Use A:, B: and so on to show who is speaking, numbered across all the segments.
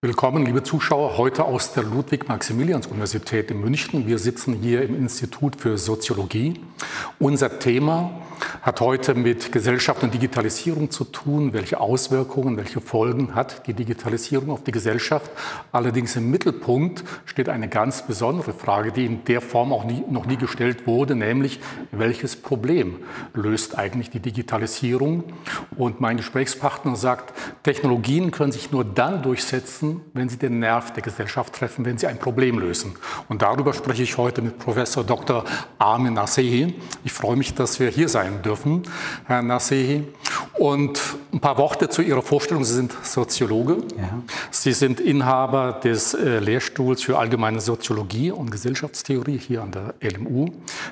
A: Willkommen, liebe Zuschauer, heute aus der Ludwig-Maximilians-Universität in München. Wir sitzen hier im Institut für Soziologie. Unser Thema hat heute mit Gesellschaft und Digitalisierung zu tun. Welche Auswirkungen, welche Folgen hat die Digitalisierung auf die Gesellschaft? Allerdings im Mittelpunkt steht eine ganz besondere Frage, die in der Form auch nie, noch nie gestellt wurde, nämlich welches Problem löst eigentlich die Digitalisierung? Und mein Gesprächspartner sagt, Technologien können sich nur dann durchsetzen, lösen, wenn sie den Nerv der Gesellschaft treffen, wenn sie ein Problem lösen. Und darüber spreche ich heute mit Professor Dr. Armin Nasehi. Ich freue mich, dass wir hier sein dürfen, Herr Nasehi. Und ein paar Worte zu Ihrer Vorstellung. Sie sind Soziologe. Ja. Sie sind Inhaber des äh, Lehrstuhls für allgemeine Soziologie und Gesellschaftstheorie hier an der LMU,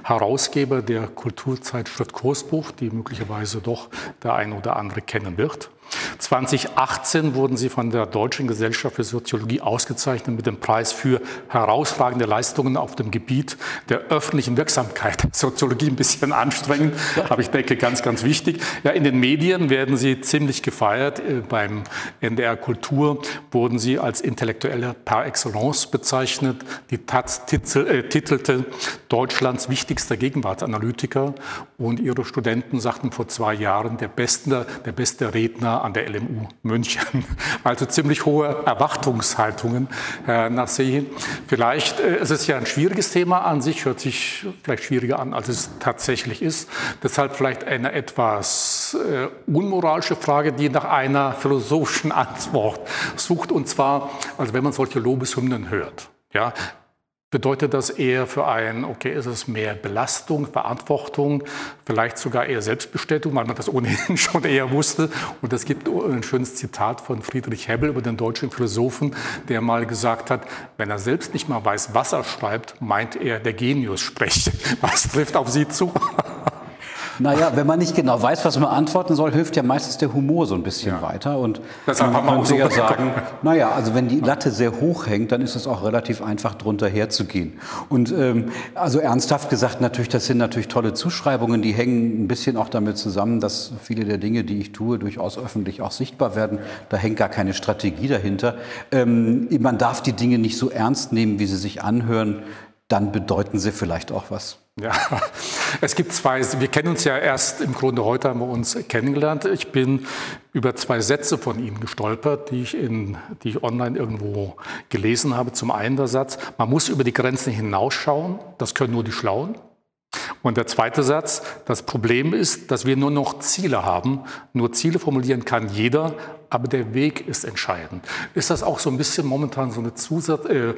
A: Herausgeber der Kulturzeitschrift Kursbuch, die möglicherweise doch der ein oder andere kennen wird. 2018 wurden sie von der Deutschen Gesellschaft für Soziologie ausgezeichnet mit dem Preis für herausragende Leistungen auf dem Gebiet der öffentlichen Wirksamkeit. Soziologie ein bisschen anstrengend, aber ich denke ganz, ganz wichtig. Ja, in den Medien werden sie ziemlich gefeiert. Äh, beim NDR Kultur wurden sie als Intellektuelle par excellence bezeichnet. Die Taz äh, titelte Deutschlands wichtigster Gegenwartsanalytiker und ihre Studenten sagten vor zwei Jahren, der beste, der beste Redner an der LMU München. Also ziemlich hohe Erwartungshaltungen, Herr Nassehi. Vielleicht äh, es ist es ja ein schwieriges Thema an sich, hört sich vielleicht schwieriger an, als es tatsächlich ist. Deshalb vielleicht eine etwas äh, unmoralische Frage, die nach einer philosophischen Antwort sucht. Und zwar, also wenn man solche Lobeshymnen hört. Ja, Bedeutet das eher für einen, okay, ist es mehr Belastung, Verantwortung, vielleicht sogar eher Selbstbestätigung, weil man das ohnehin schon eher wusste? Und es gibt ein schönes Zitat von Friedrich Hebbel über den deutschen Philosophen, der mal gesagt hat, wenn er selbst nicht mal weiß, was er schreibt, meint er, der Genius spreche. Was trifft auf Sie zu?
B: Naja, wenn man nicht genau weiß, was man antworten soll, hilft ja meistens der Humor so ein bisschen ja. weiter. Und
A: Deshalb man
B: so ja sagen, naja, also wenn die Latte sehr hoch hängt, dann ist es auch relativ einfach, drunter herzugehen. Und ähm, also ernsthaft gesagt, natürlich, das sind natürlich tolle Zuschreibungen, die hängen ein bisschen auch damit zusammen, dass viele der Dinge, die ich tue, durchaus öffentlich auch sichtbar werden. Da hängt gar keine Strategie dahinter. Ähm, man darf die Dinge nicht so ernst nehmen, wie sie sich anhören. Dann bedeuten sie vielleicht auch was.
A: Ja, es gibt zwei, wir kennen uns ja erst im Grunde heute haben wir uns kennengelernt. Ich bin über zwei Sätze von Ihnen gestolpert, die ich, in, die ich online irgendwo gelesen habe. Zum einen der Satz, man muss über die Grenzen hinausschauen, das können nur die Schlauen. Und der zweite Satz, das Problem ist, dass wir nur noch Ziele haben. Nur Ziele formulieren kann jeder, aber der Weg ist entscheidend. Ist das auch so ein bisschen momentan so eine Zusatz, äh, äh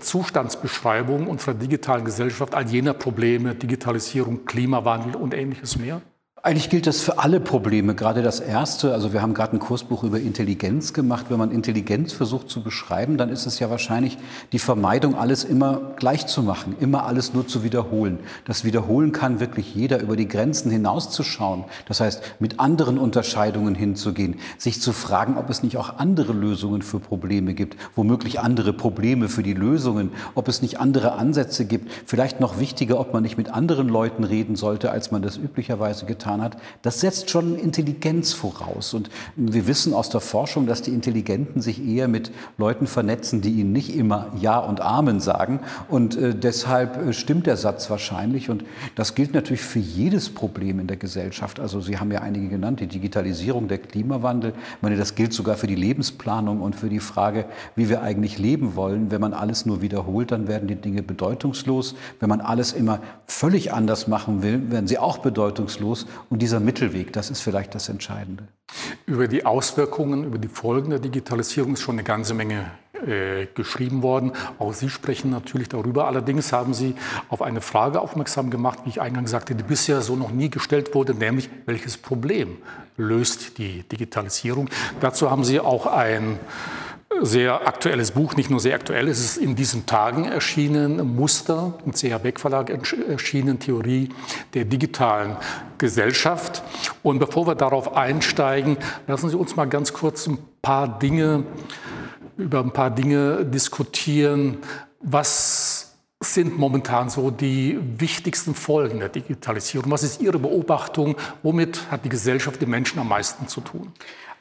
A: Zustandsbeschreibung unserer digitalen Gesellschaft, all jener Probleme, Digitalisierung, Klimawandel und ähnliches mehr?
B: Eigentlich gilt das für alle Probleme, gerade das erste. Also wir haben gerade ein Kursbuch über Intelligenz gemacht. Wenn man Intelligenz versucht zu beschreiben, dann ist es ja wahrscheinlich die Vermeidung, alles immer gleich zu machen, immer alles nur zu wiederholen. Das Wiederholen kann wirklich jeder, über die Grenzen hinauszuschauen. Das heißt, mit anderen Unterscheidungen hinzugehen, sich zu fragen, ob es nicht auch andere Lösungen für Probleme gibt, womöglich andere Probleme für die Lösungen, ob es nicht andere Ansätze gibt. Vielleicht noch wichtiger, ob man nicht mit anderen Leuten reden sollte, als man das üblicherweise getan getan hat, das setzt schon Intelligenz voraus. Und wir wissen aus der Forschung, dass die Intelligenten sich eher mit Leuten vernetzen, die ihnen nicht immer Ja und Amen sagen. Und äh, deshalb äh, stimmt der Satz wahrscheinlich. Und das gilt natürlich für jedes Problem in der Gesellschaft. Also Sie haben ja einige genannt, die Digitalisierung, der Klimawandel. Ich meine, das gilt sogar für die Lebensplanung und für die Frage, wie wir eigentlich leben wollen. Wenn man alles nur wiederholt, dann werden die Dinge bedeutungslos. Wenn man alles immer völlig anders machen will, werden sie auch bedeutungslos. Und dieser Mittelweg, das ist vielleicht das Entscheidende.
A: Über die Auswirkungen, über die Folgen der Digitalisierung ist schon eine ganze Menge äh, geschrieben worden. Auch Sie sprechen natürlich darüber. Allerdings haben Sie auf eine Frage aufmerksam gemacht, wie ich eingangs sagte, die bisher so noch nie gestellt wurde, nämlich welches Problem löst die Digitalisierung. Dazu haben Sie auch ein sehr aktuelles Buch, nicht nur sehr aktuell, es ist in diesen Tagen erschienen, Muster, im CH Beck Verlag erschienen, Theorie der digitalen Gesellschaft. Und bevor wir darauf einsteigen, lassen Sie uns mal ganz kurz ein paar Dinge, über ein paar Dinge diskutieren. Was sind momentan so die wichtigsten Folgen der Digitalisierung? Was ist Ihre Beobachtung? Womit hat die Gesellschaft, die Menschen am meisten zu tun?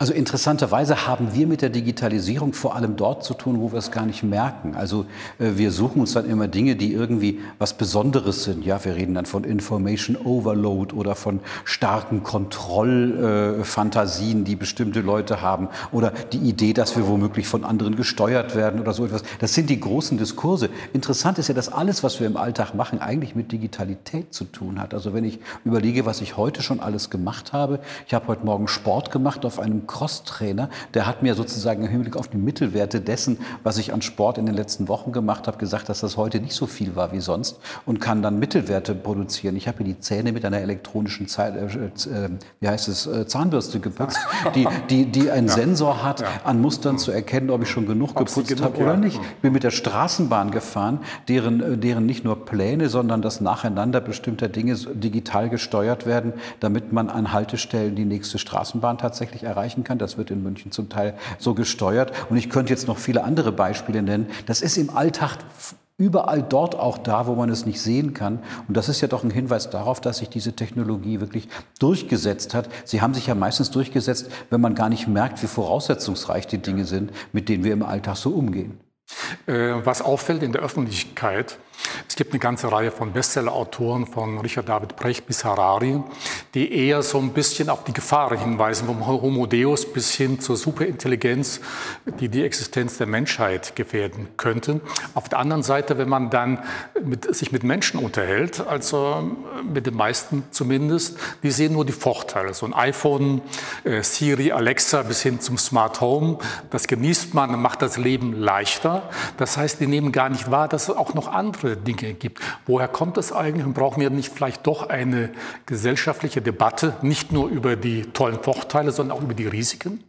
B: Also interessanterweise haben wir mit der Digitalisierung vor allem dort zu tun, wo wir es gar nicht merken. Also äh, wir suchen uns dann immer Dinge, die irgendwie was Besonderes sind. Ja, wir reden dann von Information Overload oder von starken Kontrollfantasien, äh, die bestimmte Leute haben oder die Idee, dass wir womöglich von anderen gesteuert werden oder so etwas. Das sind die großen Diskurse. Interessant ist ja, dass alles, was wir im Alltag machen, eigentlich mit Digitalität zu tun hat. Also wenn ich überlege, was ich heute schon alles gemacht habe. Ich habe heute Morgen Sport gemacht auf einem Crosstrainer. Der hat mir sozusagen im Hinblick auf die Mittelwerte dessen, was ich an Sport in den letzten Wochen gemacht habe, gesagt, dass das heute nicht so viel war wie sonst und kann dann Mittelwerte produzieren. Ich habe mir die Zähne mit einer elektronischen Zeit, äh, äh, wie heißt es, äh, Zahnbürste geputzt, die, die, die einen ja. Sensor hat, ja. an Mustern zu erkennen, ob ich schon genug ob geputzt habe oder nicht. Ich bin mit der Straßenbahn gefahren, deren, äh, deren nicht nur Pläne, sondern das Nacheinander bestimmter Dinge digital gesteuert werden, damit man an Haltestellen die nächste Straßenbahn tatsächlich erreichen kann. Das wird in München zum Teil so gesteuert. Und ich könnte jetzt noch viele andere Beispiele nennen. Das ist im Alltag überall dort auch da, wo man es nicht sehen kann. Und das ist ja doch ein Hinweis darauf, dass sich diese Technologie wirklich durchgesetzt hat. Sie haben sich ja meistens durchgesetzt, wenn man gar nicht merkt, wie voraussetzungsreich die Dinge sind, mit denen wir im Alltag so umgehen.
A: Äh, was auffällt in der Öffentlichkeit, es gibt eine ganze Reihe von Bestseller-Autoren, von Richard David Brecht bis Harari, die eher so ein bisschen auf die Gefahren hinweisen, vom Homo Deus bis hin zur Superintelligenz, die die Existenz der Menschheit gefährden könnte. Auf der anderen Seite, wenn man dann mit, sich mit Menschen unterhält, also mit den meisten zumindest, die sehen nur die Vorteile. So ein iPhone, äh, Siri, Alexa bis hin zum Smart Home, das genießt man, macht das Leben leichter. Das heißt, die nehmen gar nicht wahr, dass es auch noch andere Dinge gibt. Woher kommt es eigentlich und brauchen wir nicht vielleicht doch eine gesellschaftliche Debatte, nicht nur über die tollen Vorteile, sondern auch über die Risiken?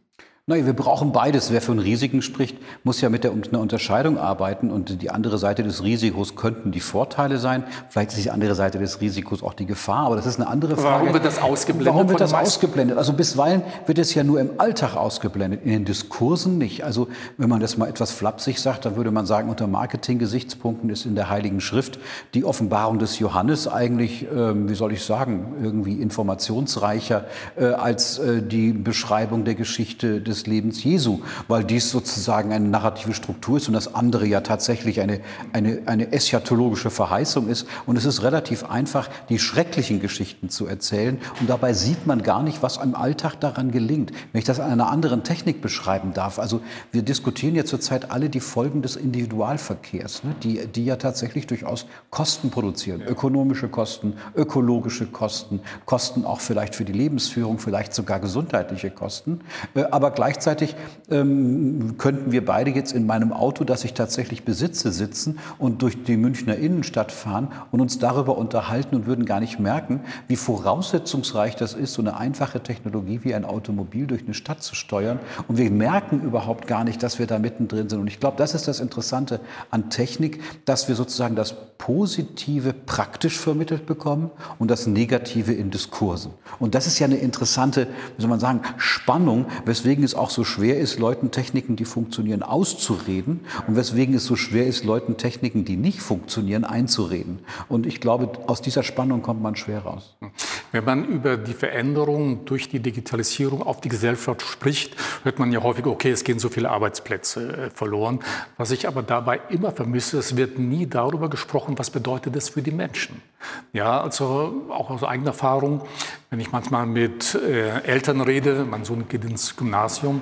B: Nein, wir brauchen beides. Wer von Risiken spricht, muss ja mit der, einer Unterscheidung arbeiten. Und die andere Seite des Risikos könnten die Vorteile sein. Vielleicht ist die andere Seite des Risikos auch die Gefahr. Aber das ist eine andere Frage.
A: Warum wird das ausgeblendet?
B: Warum wird das ausgeblendet? Also bisweilen wird es ja nur im Alltag ausgeblendet, in den Diskursen nicht. Also wenn man das mal etwas flapsig sagt, dann würde man sagen, unter Marketing-Gesichtspunkten ist in der Heiligen Schrift die Offenbarung des Johannes eigentlich, äh, wie soll ich sagen, irgendwie informationsreicher äh, als äh, die Beschreibung der Geschichte des des Lebens Jesu, weil dies sozusagen eine narrative Struktur ist und das andere ja tatsächlich eine, eine, eine eschatologische Verheißung ist. Und es ist relativ einfach, die schrecklichen Geschichten zu erzählen. Und dabei sieht man gar nicht, was im Alltag daran gelingt. Wenn ich das an einer anderen Technik beschreiben darf. Also wir diskutieren ja zurzeit alle die Folgen des Individualverkehrs, ne, die, die ja tatsächlich durchaus Kosten produzieren. Ökonomische Kosten, ökologische Kosten, Kosten auch vielleicht für die Lebensführung, vielleicht sogar gesundheitliche Kosten. Äh, aber gleichzeitig ähm, könnten wir beide jetzt in meinem Auto, das ich tatsächlich besitze, sitzen und durch die Münchner Innenstadt fahren und uns darüber unterhalten und würden gar nicht merken, wie voraussetzungsreich das ist, so eine einfache Technologie wie ein Automobil durch eine Stadt zu steuern. Und wir merken überhaupt gar nicht, dass wir da mittendrin sind. Und ich glaube, das ist das Interessante an Technik, dass wir sozusagen das Positive praktisch vermittelt bekommen und das Negative in Diskursen. Und das ist ja eine interessante, wie soll man sagen, Spannung, weswegen es auch so schwer ist, Leuten Techniken, die funktionieren, auszureden und weswegen es so schwer ist, Leuten Techniken, die nicht funktionieren, einzureden. Und ich glaube, aus dieser Spannung kommt man schwer raus.
A: Wenn man über die Veränderung durch die Digitalisierung auf die Gesellschaft spricht, hört man ja häufig, okay, es gehen so viele Arbeitsplätze äh, verloren. Was ich aber dabei immer vermisse, es wird nie darüber gesprochen, was bedeutet das für die Menschen. Ja, also auch aus eigener Erfahrung, wenn ich manchmal mit äh, Eltern rede, mein Sohn geht ins Gymnasium,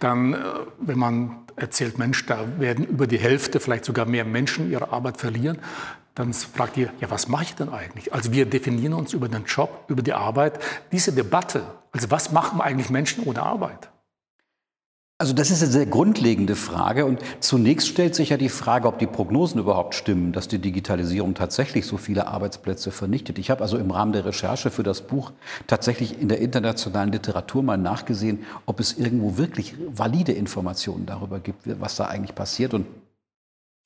A: dann, äh, wenn man erzählt, Mensch, da werden über die Hälfte, vielleicht sogar mehr Menschen ihre Arbeit verlieren, dann fragt ihr, ja, was mache ich denn eigentlich? Also wir definieren uns über den Job, über die Arbeit. Diese Debatte, also was machen eigentlich Menschen ohne Arbeit?
B: Also das ist eine sehr grundlegende Frage und zunächst stellt sich ja die Frage, ob die Prognosen überhaupt stimmen, dass die Digitalisierung tatsächlich so viele Arbeitsplätze vernichtet. Ich habe also im Rahmen der Recherche für das Buch tatsächlich in der internationalen Literatur mal nachgesehen, ob es irgendwo wirklich valide Informationen darüber gibt, was da eigentlich passiert und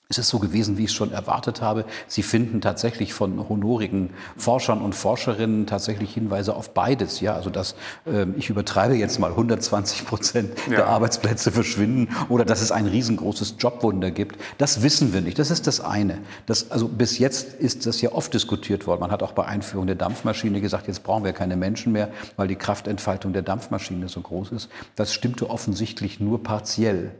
B: es ist so gewesen, wie ich es schon erwartet habe. Sie finden tatsächlich von honorigen Forschern und Forscherinnen tatsächlich Hinweise auf beides. Ja, also dass äh, ich übertreibe jetzt mal 120 Prozent ja. der Arbeitsplätze verschwinden oder dass es ein riesengroßes Jobwunder gibt. Das wissen wir nicht. Das ist das eine. Das, also bis jetzt ist das ja oft diskutiert worden. Man hat auch bei Einführung der Dampfmaschine gesagt, jetzt brauchen wir keine Menschen mehr, weil die Kraftentfaltung der Dampfmaschine so groß ist. Das stimmte offensichtlich nur partiell.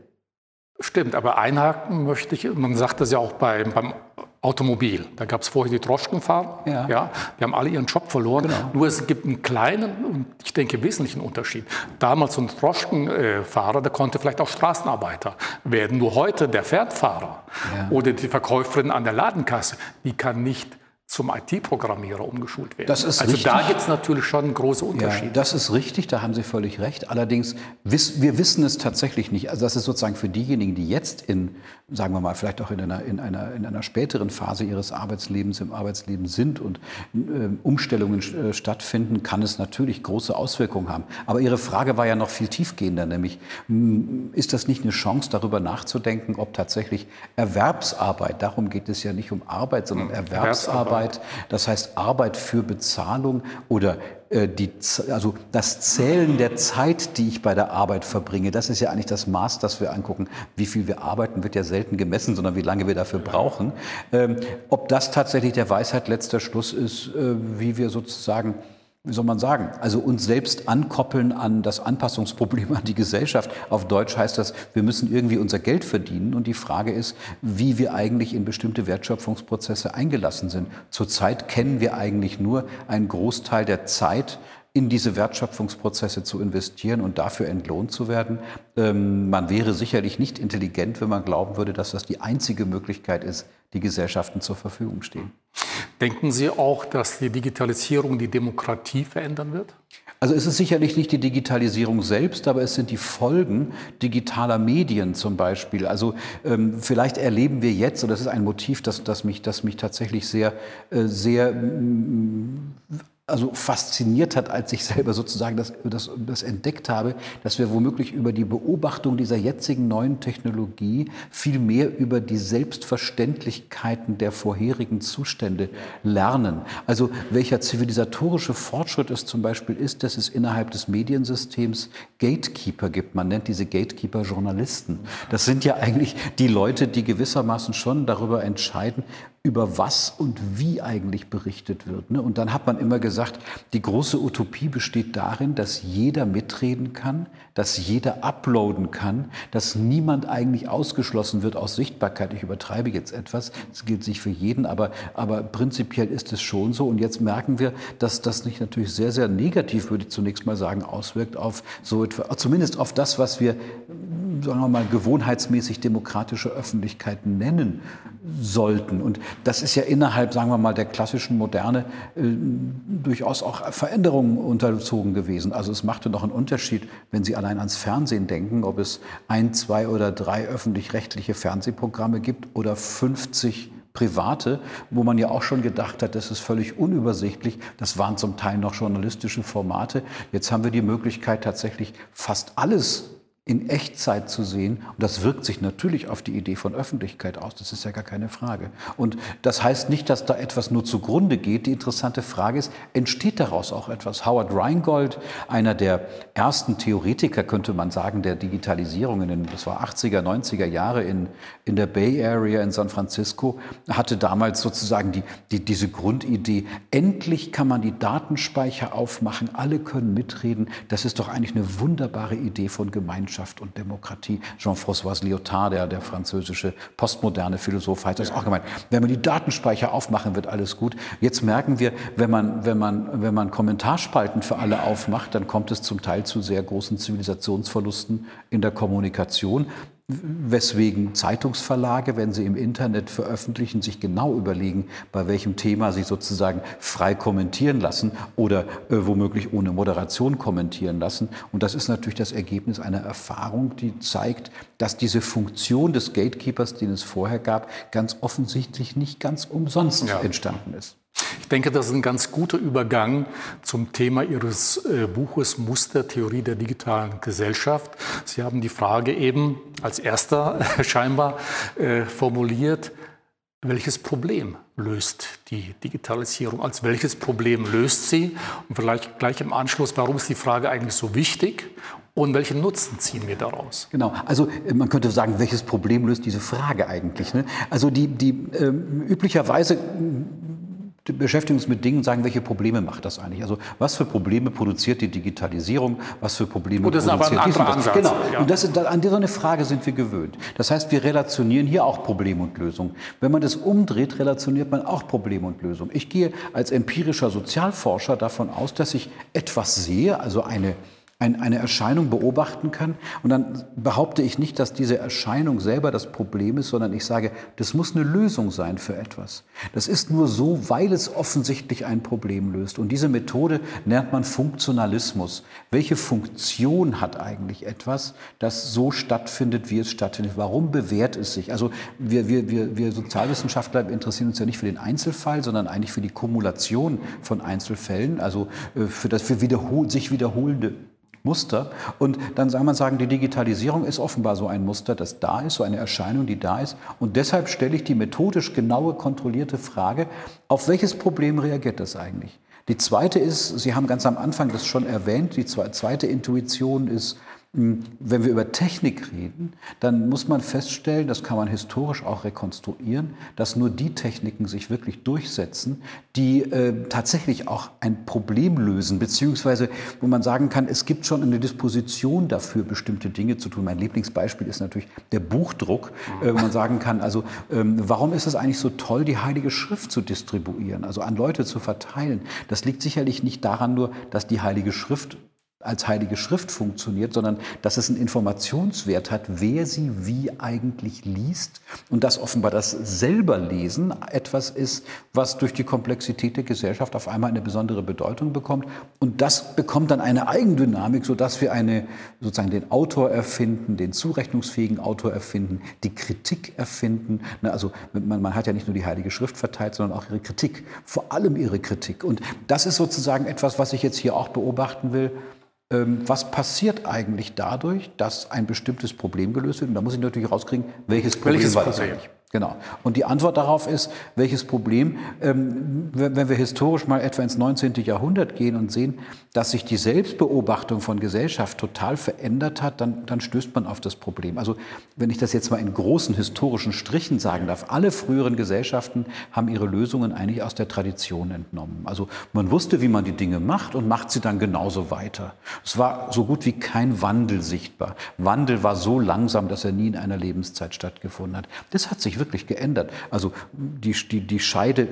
A: Stimmt, aber einhaken möchte ich, man sagt das ja auch bei, beim Automobil. Da gab es vorher die Droschkenfahrer, ja. ja. die haben alle ihren Job verloren. Genau. Nur es gibt einen kleinen und ich denke wesentlichen Unterschied. Damals so ein Droschkenfahrer, der konnte vielleicht auch Straßenarbeiter werden. Nur heute der Fährtfahrer ja. oder die Verkäuferin an der Ladenkasse, die kann nicht zum IT-Programmierer umgeschult werden.
B: Das ist
A: also
B: richtig.
A: da gibt es natürlich schon große Unterschiede. Ja,
B: das ist richtig, da haben Sie völlig recht. Allerdings, wir wissen es tatsächlich nicht. Also das ist sozusagen für diejenigen, die jetzt in, sagen wir mal, vielleicht auch in einer, in einer, in einer späteren Phase ihres Arbeitslebens im Arbeitsleben sind und äh, Umstellungen äh, stattfinden, kann es natürlich große Auswirkungen haben. Aber Ihre Frage war ja noch viel tiefgehender, nämlich ist das nicht eine Chance, darüber nachzudenken, ob tatsächlich Erwerbsarbeit, darum geht es ja nicht um Arbeit, sondern hm, Erwerbsarbeit, Arbeit, das heißt Arbeit für Bezahlung oder äh, die, also das Zählen der Zeit, die ich bei der Arbeit verbringe, das ist ja eigentlich das Maß, das wir angucken. Wie viel wir arbeiten, wird ja selten gemessen, sondern wie lange wir dafür brauchen. Ähm, ob das tatsächlich der Weisheit letzter Schluss ist, äh, wie wir sozusagen wie soll man sagen, also uns selbst ankoppeln an das Anpassungsproblem an die Gesellschaft. Auf Deutsch heißt das, wir müssen irgendwie unser Geld verdienen. Und die Frage ist, wie wir eigentlich in bestimmte Wertschöpfungsprozesse eingelassen sind. Zurzeit kennen wir eigentlich nur einen Großteil der Zeit, in diese Wertschöpfungsprozesse zu investieren und dafür entlohnt zu werden. Ähm, man wäre sicherlich nicht intelligent, wenn man glauben würde, dass das die einzige Möglichkeit ist, die Gesellschaften zur Verfügung stehen.
A: Denken Sie auch, dass die Digitalisierung die Demokratie verändern wird?
B: Also es ist sicherlich nicht die Digitalisierung selbst, aber es sind die Folgen digitaler Medien zum Beispiel. Also ähm, vielleicht erleben wir jetzt, und das ist ein Motiv, das, das, mich, das mich tatsächlich sehr, äh, sehr also fasziniert hat, als ich selber sozusagen das, das, das, entdeckt habe, dass wir womöglich über die Beobachtung dieser jetzigen neuen Technologie viel mehr über die Selbstverständlichkeiten der vorherigen Zustände lernen. Also welcher zivilisatorische Fortschritt es zum Beispiel ist, dass es innerhalb des Mediensystems Gatekeeper gibt. Man nennt diese Gatekeeper Journalisten. Das sind ja eigentlich die Leute, die gewissermaßen schon darüber entscheiden, über was und wie eigentlich berichtet wird. Ne? Und dann hat man immer gesagt, die große Utopie besteht darin, dass jeder mitreden kann, dass jeder uploaden kann, dass niemand eigentlich ausgeschlossen wird aus Sichtbarkeit. Ich übertreibe jetzt etwas, das gilt nicht für jeden, aber, aber prinzipiell ist es schon so. Und jetzt merken wir, dass das sich natürlich sehr, sehr negativ, würde ich zunächst mal sagen, auswirkt auf so etwa, zumindest auf das, was wir, sagen wir mal, gewohnheitsmäßig demokratische Öffentlichkeiten nennen sollten. Und das ist ja innerhalb, sagen wir mal, der klassischen Moderne äh, durchaus auch Veränderungen unterzogen gewesen. Also es machte noch einen Unterschied, wenn Sie allein ans Fernsehen denken, ob es ein, zwei oder drei öffentlich-rechtliche Fernsehprogramme gibt oder 50 private, wo man ja auch schon gedacht hat, das ist völlig unübersichtlich. Das waren zum Teil noch journalistische Formate. Jetzt haben wir die Möglichkeit, tatsächlich fast alles in Echtzeit zu sehen. Und das wirkt sich natürlich auf die Idee von Öffentlichkeit aus. Das ist ja gar keine Frage. Und das heißt nicht, dass da etwas nur zugrunde geht. Die interessante Frage ist, entsteht daraus auch etwas? Howard Rheingold, einer der ersten Theoretiker, könnte man sagen, der Digitalisierung in den, das war 80er, 90er Jahre in, in der Bay Area in San Francisco, hatte damals sozusagen die, die, diese Grundidee, endlich kann man die Datenspeicher aufmachen, alle können mitreden. Das ist doch eigentlich eine wunderbare Idee von Gemeinschaft. Gesellschaft und Demokratie. Jean-François Lyotard, der, der französische postmoderne Philosoph, hat das auch gemeint. Wenn man die Datenspeicher aufmachen, wird alles gut. Jetzt merken wir, wenn man, wenn man, wenn man Kommentarspalten für alle aufmacht, dann kommt es zum Teil zu sehr großen Zivilisationsverlusten in der Kommunikation weswegen Zeitungsverlage, wenn sie im Internet veröffentlichen, sich genau überlegen, bei welchem Thema sie sozusagen frei kommentieren lassen oder äh, womöglich ohne Moderation kommentieren lassen. Und das ist natürlich das Ergebnis einer Erfahrung, die zeigt, dass diese Funktion des Gatekeepers, den es vorher gab, ganz offensichtlich nicht ganz umsonst ja. entstanden ist.
A: Ich denke, das ist ein ganz guter Übergang zum Thema Ihres äh, Buches Mustertheorie der digitalen Gesellschaft. Sie haben die Frage eben als erster scheinbar äh, formuliert, welches Problem löst die Digitalisierung? Als welches Problem löst sie? Und vielleicht gleich im Anschluss, warum ist die Frage eigentlich so wichtig? Und welchen Nutzen ziehen wir daraus?
B: Genau, also äh, man könnte sagen, welches Problem löst diese Frage eigentlich? Ne? Also die, die äh, üblicherweise beschäftigen uns mit Dingen und sagen, welche Probleme macht das eigentlich? Also was für Probleme produziert die Digitalisierung? Was für Probleme
A: oh, das
B: produziert
A: ist aber ein anderer Ansatz.
B: Genau. Ja. Und das, an so eine Frage sind wir gewöhnt. Das heißt, wir relationieren hier auch Problem und Lösung. Wenn man das umdreht, relationiert man auch Problem und Lösung. Ich gehe als empirischer Sozialforscher davon aus, dass ich etwas sehe, also eine ein, eine Erscheinung beobachten kann. Und dann behaupte ich nicht, dass diese Erscheinung selber das Problem ist, sondern ich sage, das muss eine Lösung sein für etwas. Das ist nur so, weil es offensichtlich ein Problem löst. Und diese Methode nennt man Funktionalismus. Welche Funktion hat eigentlich etwas, das so stattfindet, wie es stattfindet? Warum bewährt es sich? Also wir, wir, wir, wir Sozialwissenschaftler interessieren uns ja nicht für den Einzelfall, sondern eigentlich für die Kumulation von Einzelfällen, also äh, für das für wiederhol sich wiederholende Muster. Und dann soll man sagen, die Digitalisierung ist offenbar so ein Muster, das da ist, so eine Erscheinung, die da ist. Und deshalb stelle ich die methodisch genaue, kontrollierte Frage, auf welches Problem reagiert das eigentlich? Die zweite ist, Sie haben ganz am Anfang das schon erwähnt, die zweite Intuition ist, wenn wir über Technik reden, dann muss man feststellen, das kann man historisch auch rekonstruieren, dass nur die Techniken sich wirklich durchsetzen, die äh, tatsächlich auch ein Problem lösen, beziehungsweise wo man sagen kann, es gibt schon eine Disposition dafür, bestimmte Dinge zu tun. Mein Lieblingsbeispiel ist natürlich der Buchdruck, äh, wo man sagen kann, also ähm, warum ist es eigentlich so toll, die Heilige Schrift zu distribuieren, also an Leute zu verteilen? Das liegt sicherlich nicht daran nur, dass die Heilige Schrift als Heilige Schrift funktioniert, sondern dass es einen Informationswert hat, wer sie wie eigentlich liest und dass offenbar das selber Lesen etwas ist, was durch die Komplexität der Gesellschaft auf einmal eine besondere Bedeutung bekommt. Und das bekommt dann eine Eigendynamik, sodass wir eine, sozusagen den Autor erfinden, den zurechnungsfähigen Autor erfinden, die Kritik erfinden. Also man, man hat ja nicht nur die Heilige Schrift verteilt, sondern auch ihre Kritik, vor allem ihre Kritik. Und das ist sozusagen etwas, was ich jetzt hier auch beobachten will. Ähm, was passiert eigentlich dadurch, dass ein bestimmtes Problem gelöst wird? Und da muss ich natürlich rauskriegen, welches Problem welches war das eigentlich? Genau. Und die Antwort darauf ist, welches Problem, ähm, wenn wir historisch mal etwa ins 19. Jahrhundert gehen und sehen, dass sich die Selbstbeobachtung von Gesellschaft total verändert hat, dann, dann stößt man auf das Problem. Also wenn ich das jetzt mal in großen historischen Strichen sagen darf, alle früheren Gesellschaften haben ihre Lösungen eigentlich aus der Tradition entnommen. Also man wusste, wie man die Dinge macht und macht sie dann genauso weiter. Es war so gut wie kein Wandel sichtbar. Wandel war so langsam, dass er nie in einer Lebenszeit stattgefunden hat. Das hat sich wirklich geändert. Also die, die, die Scheide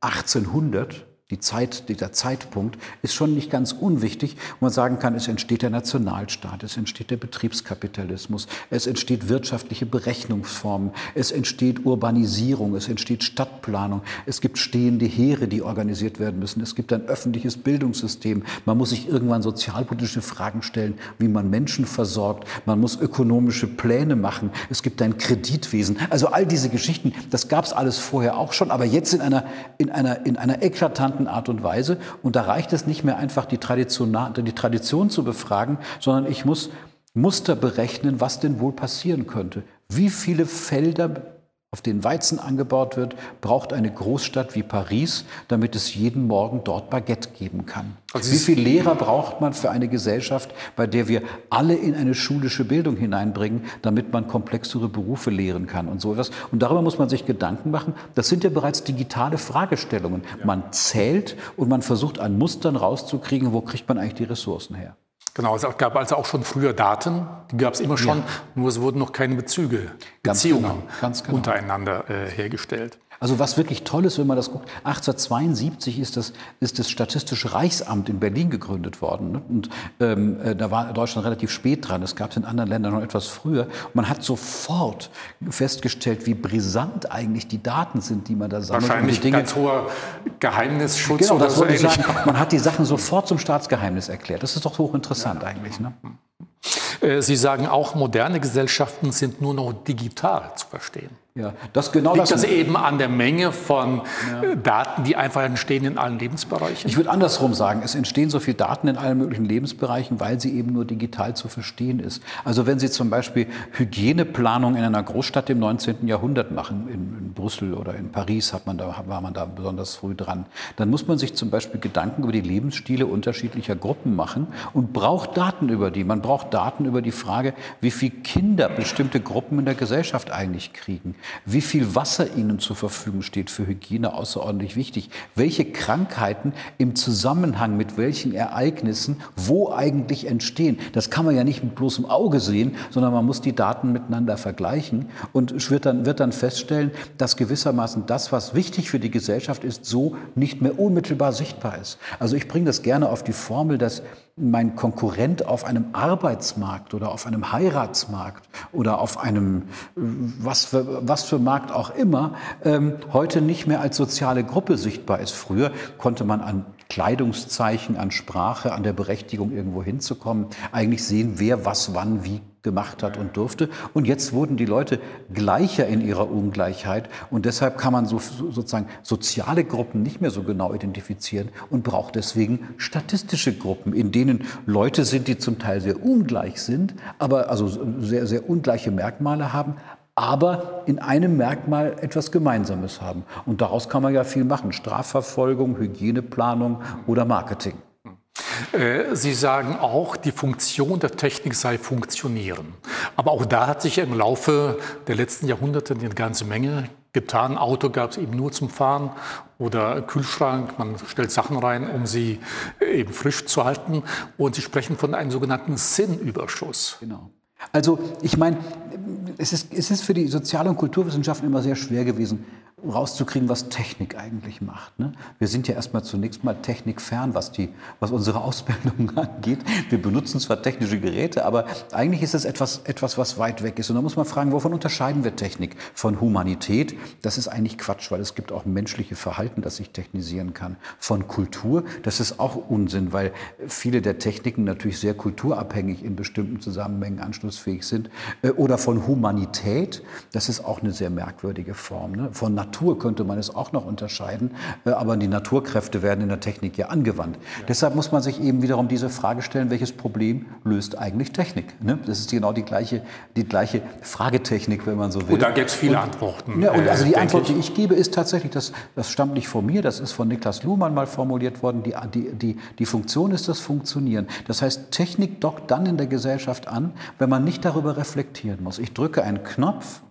B: 1800 die Zeit, der Zeitpunkt ist schon nicht ganz unwichtig, wo man sagen kann, es entsteht der Nationalstaat, es entsteht der Betriebskapitalismus, es entsteht wirtschaftliche Berechnungsformen, es entsteht Urbanisierung, es entsteht Stadtplanung, es gibt stehende Heere, die organisiert werden müssen, es gibt ein öffentliches Bildungssystem, man muss sich irgendwann sozialpolitische Fragen stellen, wie man Menschen versorgt, man muss ökonomische Pläne machen, es gibt ein Kreditwesen. Also all diese Geschichten, das gab es alles vorher auch schon, aber jetzt in einer, in einer, in einer eklatanten interessanten Art und Weise. Und da reicht es nicht mehr einfach, die Tradition, die Tradition zu befragen, sondern ich muss Muster berechnen, was denn wohl passieren könnte. Wie viele Felder auf denen Weizen angebaut wird, braucht eine Großstadt wie Paris, damit es jeden Morgen dort Baguette geben kann. Also wie viele Lehrer braucht man für eine Gesellschaft, bei der wir alle in eine schulische Bildung hineinbringen, damit man komplexere Berufe lehren kann und so etwas. Und darüber muss man sich Gedanken machen. Das sind ja bereits digitale Fragestellungen. Man zählt und man versucht an Mustern rauszukriegen, wo kriegt man eigentlich die Ressourcen her.
A: Genau, es gab also auch schon früher Daten, die gab es immer schon, ja. nur es wurden noch keine Bezüge, ganz Beziehungen genau, ganz genau. untereinander äh, hergestellt.
B: Also was wirklich toll ist, wenn man das guckt, 1872 ist das, ist das Statistische Reichsamt in Berlin gegründet worden. Ne? Und ähm, äh, da war Deutschland relativ spät dran. Das gab es in anderen Ländern noch etwas früher. Und man hat sofort festgestellt, wie brisant eigentlich die Daten sind, die man da sammelt.
A: Wahrscheinlich
B: Dinge,
A: ganz hoher Geheimnisschutz
B: genau, das so ich sagen. Man hat die Sachen sofort zum Staatsgeheimnis erklärt. Das ist doch hochinteressant ja. eigentlich. Ne?
A: Äh, Sie sagen auch, moderne Gesellschaften sind nur noch digital zu verstehen.
B: Ja, das genau
A: Liegt das, das eben an der Menge von ja. Äh, Daten, die einfach entstehen in allen Lebensbereichen?
B: Ich würde andersrum sagen, es entstehen so viele Daten in allen möglichen Lebensbereichen, weil sie eben nur digital zu verstehen ist. Also wenn Sie zum Beispiel Hygieneplanung in einer Großstadt im 19. Jahrhundert machen, in, in Brüssel oder in Paris hat man da, war man da besonders früh dran, dann muss man sich zum Beispiel Gedanken über die Lebensstile unterschiedlicher Gruppen machen und braucht Daten über die. Man braucht Daten über die Frage, wie viele Kinder bestimmte Gruppen in der Gesellschaft eigentlich kriegen wie viel Wasser ihnen zur Verfügung steht für Hygiene, außerordentlich wichtig. Welche Krankheiten im Zusammenhang mit welchen Ereignissen wo eigentlich entstehen. Das kann man ja nicht mit bloßem Auge sehen, sondern man muss die Daten miteinander vergleichen und wird dann, wird dann feststellen, dass gewissermaßen das, was wichtig für die Gesellschaft ist, so nicht mehr unmittelbar sichtbar ist. Also ich bringe das gerne auf die Formel, dass mein Konkurrent auf einem Arbeitsmarkt oder auf einem Heiratsmarkt oder auf einem was für, was für Markt auch immer ähm, heute nicht mehr als soziale Gruppe sichtbar ist. Früher konnte man an Kleidungszeichen, an Sprache, an der Berechtigung irgendwo hinzukommen, eigentlich sehen, wer was wann wie gemacht hat und durfte. Und jetzt wurden die Leute gleicher in ihrer Ungleichheit und deshalb kann man so, sozusagen soziale Gruppen nicht mehr so genau identifizieren und braucht deswegen statistische Gruppen, in denen Leute sind, die zum Teil sehr ungleich sind, aber also sehr, sehr ungleiche Merkmale haben, aber in einem Merkmal etwas Gemeinsames haben. Und daraus kann man ja viel machen. Strafverfolgung, Hygieneplanung oder Marketing.
A: Äh, Sie sagen auch, die Funktion der Technik sei funktionieren. Aber auch da hat sich im Laufe der letzten Jahrhunderte eine ganze Menge getan. Auto gab es eben nur zum Fahren oder Kühlschrank. Man stellt Sachen rein, um sie eben frisch zu halten. Und Sie sprechen von einem sogenannten Sinnüberschuss.
B: Genau. Also ich meine, es ist, es ist für die Sozial- und Kulturwissenschaften immer sehr schwer gewesen, rauszukriegen, was Technik eigentlich macht. Ne? Wir sind ja erstmal zunächst mal technikfern, was, die, was unsere Ausbildung angeht. Wir benutzen zwar technische Geräte, aber eigentlich ist es etwas, etwas, was weit weg ist. Und da muss man fragen, wovon unterscheiden wir Technik von Humanität? Das ist eigentlich Quatsch, weil es gibt auch menschliche Verhalten, das sich technisieren kann. Von Kultur, das ist auch Unsinn, weil viele der Techniken natürlich sehr kulturabhängig in bestimmten Zusammenhängen anschlussfähig sind. Äh, oder von Humanität, das ist auch eine sehr merkwürdige Form. Ne? Von Natur Natur könnte man es auch noch unterscheiden, äh, aber die Naturkräfte werden in der Technik ja angewandt. Ja. Deshalb muss man sich eben wiederum diese Frage stellen, welches Problem löst eigentlich Technik? Ne? Das ist genau die gleiche, die gleiche Fragetechnik, wenn man so will. Und
A: da gibt es viele und, Antworten.
B: Ja, und also die äh, Antwort, ich. die ich gebe, ist tatsächlich, das, das stammt nicht von mir, das ist von Niklas Luhmann mal formuliert worden, die, die, die, die Funktion ist das Funktionieren. Das heißt, Technik dockt dann in der Gesellschaft an, wenn man nicht darüber reflektieren muss. Ich drücke einen Knopf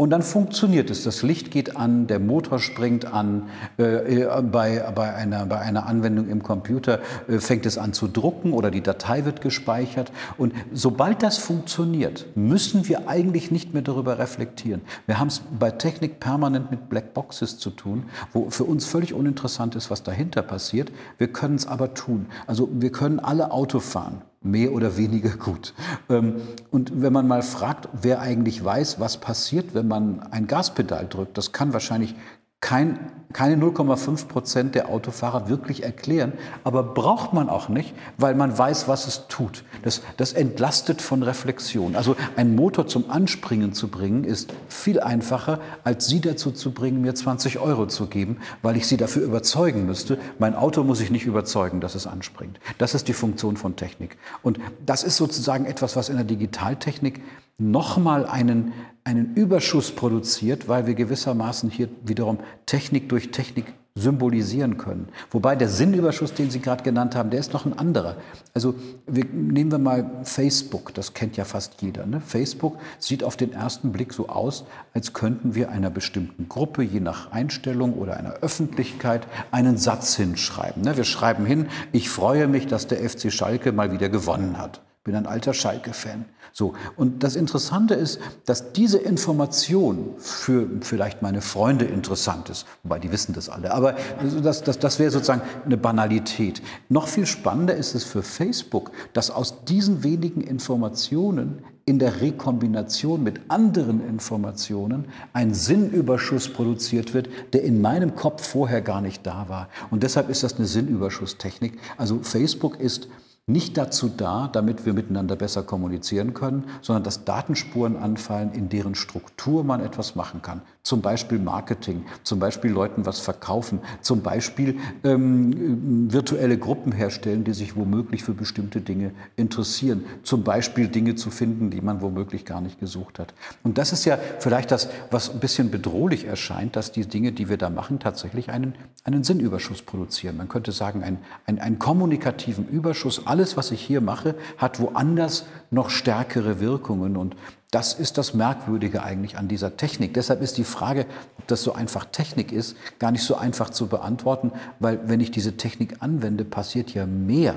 B: und dann funktioniert es. Das Licht geht an, der Motor springt an. Äh, äh, bei, bei, einer, bei einer Anwendung im Computer äh, fängt es an zu drucken oder die Datei wird gespeichert. Und sobald das funktioniert, müssen wir eigentlich nicht mehr darüber reflektieren. Wir haben es bei Technik permanent mit Blackboxes zu tun, wo für uns völlig uninteressant ist, was dahinter passiert. Wir können es aber tun. Also wir können alle Auto fahren mehr oder weniger gut. Ähm, und wenn man mal fragt, wer eigentlich weiß, was passiert, wenn man ein Gaspedal drückt, das kann wahrscheinlich kein, keine 0,5 Prozent der Autofahrer wirklich erklären, aber braucht man auch nicht, weil man weiß, was es tut. Das, das entlastet von Reflexion. Also einen Motor zum Anspringen zu bringen, ist viel einfacher, als Sie dazu zu bringen, mir 20 Euro zu geben, weil ich Sie dafür überzeugen müsste. Mein Auto muss ich nicht überzeugen, dass es anspringt. Das ist die Funktion von Technik. Und das ist sozusagen etwas, was in der Digitaltechnik nochmal einen, einen Überschuss produziert, weil wir gewissermaßen hier wiederum Technik durch Technik symbolisieren können. Wobei der Sinnüberschuss, den Sie gerade genannt haben, der ist noch ein anderer. Also wir, nehmen wir mal Facebook, das kennt ja fast jeder. Ne? Facebook sieht auf den ersten Blick so aus, als könnten wir einer bestimmten Gruppe, je nach Einstellung oder einer Öffentlichkeit, einen Satz hinschreiben. Ne? Wir schreiben hin, ich freue mich, dass der FC Schalke mal wieder gewonnen hat bin ein alter Schalke-Fan. So. Und das Interessante ist, dass diese Information für vielleicht meine Freunde interessant ist, wobei die wissen das alle, aber das, das, das wäre sozusagen eine Banalität. Noch viel spannender ist es für Facebook, dass aus diesen wenigen Informationen in der Rekombination mit anderen Informationen ein Sinnüberschuss produziert wird, der in meinem Kopf vorher gar nicht da war. Und deshalb ist das eine Sinnüberschusstechnik. Also Facebook ist nicht dazu da, damit wir miteinander besser kommunizieren können, sondern dass Datenspuren anfallen, in deren Struktur man etwas machen kann. Zum Beispiel Marketing, zum Beispiel Leuten was verkaufen, zum Beispiel ähm, virtuelle Gruppen herstellen, die sich womöglich für bestimmte Dinge interessieren, zum Beispiel Dinge zu finden, die man womöglich gar nicht gesucht hat. Und das ist ja vielleicht das, was ein bisschen bedrohlich erscheint, dass die Dinge, die wir da machen, tatsächlich einen, einen Sinnüberschuss produzieren. Man könnte sagen, einen, einen, einen kommunikativen Überschuss. Alles, was ich hier mache, hat woanders noch stärkere Wirkungen. Und das ist das Merkwürdige eigentlich an dieser Technik. Deshalb ist die Frage, ob das so einfach Technik ist, gar nicht so einfach zu beantworten, weil wenn ich diese Technik anwende, passiert ja mehr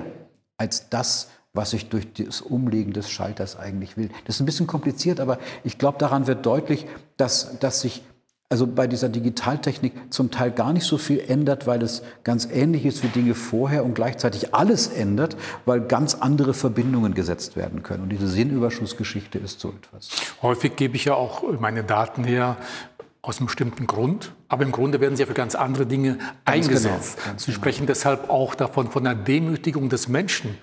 B: als das, was ich durch das Umlegen des Schalters eigentlich will. Das ist ein bisschen kompliziert, aber ich glaube, daran wird deutlich, dass, dass sich also bei dieser Digitaltechnik zum Teil gar nicht so viel ändert, weil es ganz ähnlich ist wie Dinge vorher und gleichzeitig alles ändert, weil ganz andere Verbindungen gesetzt werden können. Und diese Sinnüberschussgeschichte ist so etwas.
A: Häufig gebe ich ja auch meine Daten her aus einem bestimmten Grund. Aber im Grunde werden sie ja für ganz andere Dinge ganz eingesetzt. Genau, sie genau. sprechen deshalb auch davon, von einer Demütigung des Menschen,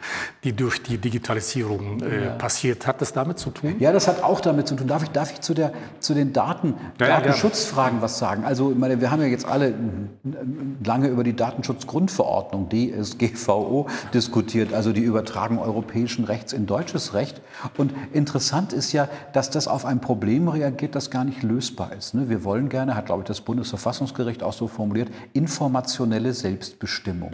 A: die durch die Digitalisierung äh, ja. passiert. Hat das damit zu tun?
B: Ja, das hat auch damit zu tun. Darf ich, darf ich zu, der, zu den Daten, ja, Datenschutzfragen ja. was sagen? Also, meine, wir haben ja jetzt alle lange über die Datenschutzgrundverordnung, DSGVO, diskutiert, also die Übertragung europäischen Rechts in deutsches Recht. Und interessant ist ja, dass das auf ein Problem reagiert, das gar nicht lösbar ist. Ne? Wir wollen gerne, hat, glaube ich, das Bundesverfassungsgericht Verfassungsgericht auch so formuliert, informationelle Selbstbestimmung.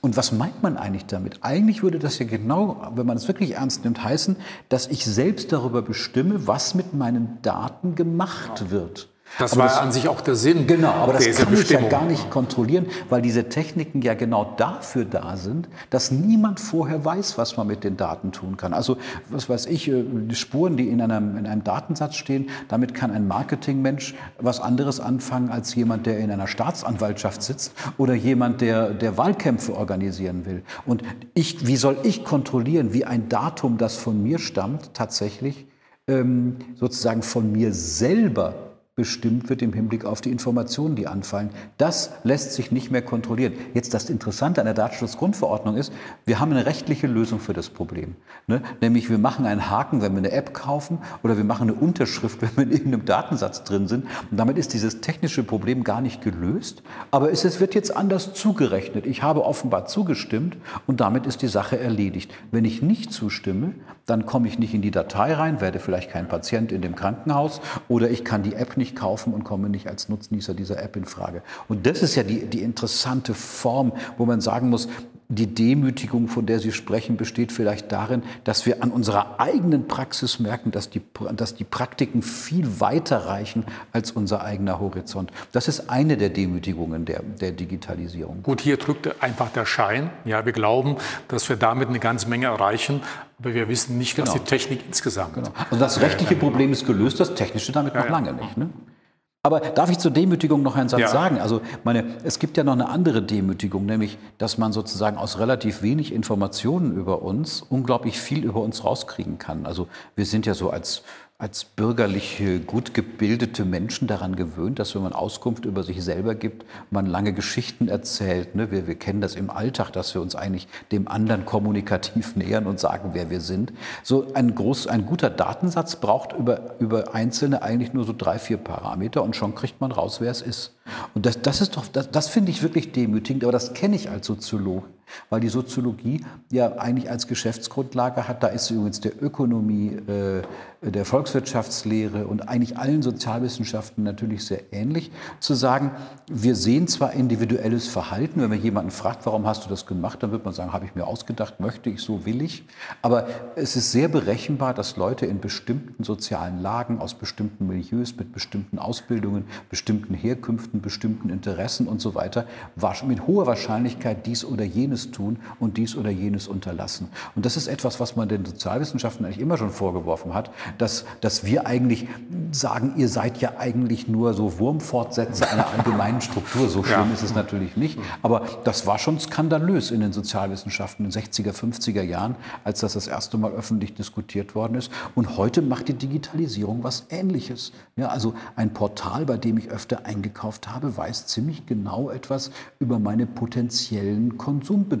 B: Und was meint man eigentlich damit? Eigentlich würde das ja genau, wenn man es wirklich ernst nimmt, heißen, dass ich selbst darüber bestimme, was mit meinen Daten gemacht wird.
A: Das aber war das, an sich auch der Sinn.
B: Genau, aber das kann ich ja gar nicht kontrollieren, weil diese Techniken ja genau dafür da sind, dass niemand vorher weiß, was man mit den Daten tun kann. Also, was weiß ich, äh, die Spuren, die in einem, in einem Datensatz stehen, damit kann ein Marketingmensch was anderes anfangen als jemand, der in einer Staatsanwaltschaft sitzt oder jemand, der, der Wahlkämpfe organisieren will. Und ich, wie soll ich kontrollieren, wie ein Datum, das von mir stammt, tatsächlich ähm, sozusagen von mir selber bestimmt wird im Hinblick auf die Informationen, die anfallen. Das lässt sich nicht mehr kontrollieren. Jetzt das Interessante an der Datenschutzgrundverordnung ist, wir haben eine rechtliche Lösung für das Problem. Ne? Nämlich wir machen einen Haken, wenn wir eine App kaufen oder wir machen eine Unterschrift, wenn wir in irgendeinem Datensatz drin sind. Und damit ist dieses technische Problem gar nicht gelöst, aber es, es wird jetzt anders zugerechnet. Ich habe offenbar zugestimmt und damit ist die Sache erledigt. Wenn ich nicht zustimme, dann komme ich nicht in die Datei rein, werde vielleicht kein Patient in dem Krankenhaus oder ich kann die App nicht kaufen und komme nicht als Nutznießer dieser App in Frage. Und das ist ja die, die interessante Form, wo man sagen muss, die Demütigung, von der Sie sprechen, besteht vielleicht darin, dass wir an unserer eigenen Praxis merken, dass die, dass die Praktiken viel weiter reichen als unser eigener Horizont. Das ist eine der Demütigungen der, der Digitalisierung.
A: Gut, hier drückt einfach der Schein. Ja, wir glauben, dass wir damit eine ganze Menge erreichen, aber wir wissen nicht, genau. was die Technik insgesamt. Genau.
B: Also das rechtliche Problem ist gelöst, das technische damit ja, noch lange nicht. Ne? Aber darf ich zur Demütigung noch einen Satz ja. sagen? Also, meine, es gibt ja noch eine andere Demütigung, nämlich, dass man sozusagen aus relativ wenig Informationen über uns unglaublich viel über uns rauskriegen kann. Also, wir sind ja so als als bürgerliche, gut gebildete Menschen daran gewöhnt, dass wenn man Auskunft über sich selber gibt, man lange Geschichten erzählt. Ne? Wir, wir kennen das im Alltag, dass wir uns eigentlich dem anderen kommunikativ nähern und sagen, wer wir sind. So ein, groß, ein guter Datensatz braucht über, über Einzelne eigentlich nur so drei, vier Parameter und schon kriegt man raus, wer es ist. Und das, das ist doch, das, das finde ich wirklich demütigend, aber das kenne ich als Soziologe weil die Soziologie ja eigentlich als Geschäftsgrundlage hat. Da ist übrigens der Ökonomie, äh, der Volkswirtschaftslehre und eigentlich allen Sozialwissenschaften natürlich sehr ähnlich, zu sagen, wir sehen zwar individuelles Verhalten, wenn man jemanden fragt, warum hast du das gemacht, dann wird man sagen, habe ich mir ausgedacht, möchte ich, so will ich. Aber es ist sehr berechenbar, dass Leute in bestimmten sozialen Lagen, aus bestimmten Milieus, mit bestimmten Ausbildungen, bestimmten Herkünften, bestimmten Interessen und so weiter, mit hoher Wahrscheinlichkeit dies oder jenes jenes tun und dies oder jenes unterlassen. Und das ist etwas, was man den Sozialwissenschaften eigentlich immer schon vorgeworfen hat, dass, dass wir eigentlich sagen, ihr seid ja eigentlich nur so Wurmfortsätze einer allgemeinen Struktur. So schlimm ja. ist es natürlich nicht. Aber das war schon skandalös in den Sozialwissenschaften in den 60er, 50er Jahren, als das das erste Mal öffentlich diskutiert worden ist. Und heute macht die Digitalisierung was Ähnliches. Ja, also ein Portal, bei dem ich öfter eingekauft habe, weiß ziemlich genau etwas über meine potenziellen Konsumbedürfnisse,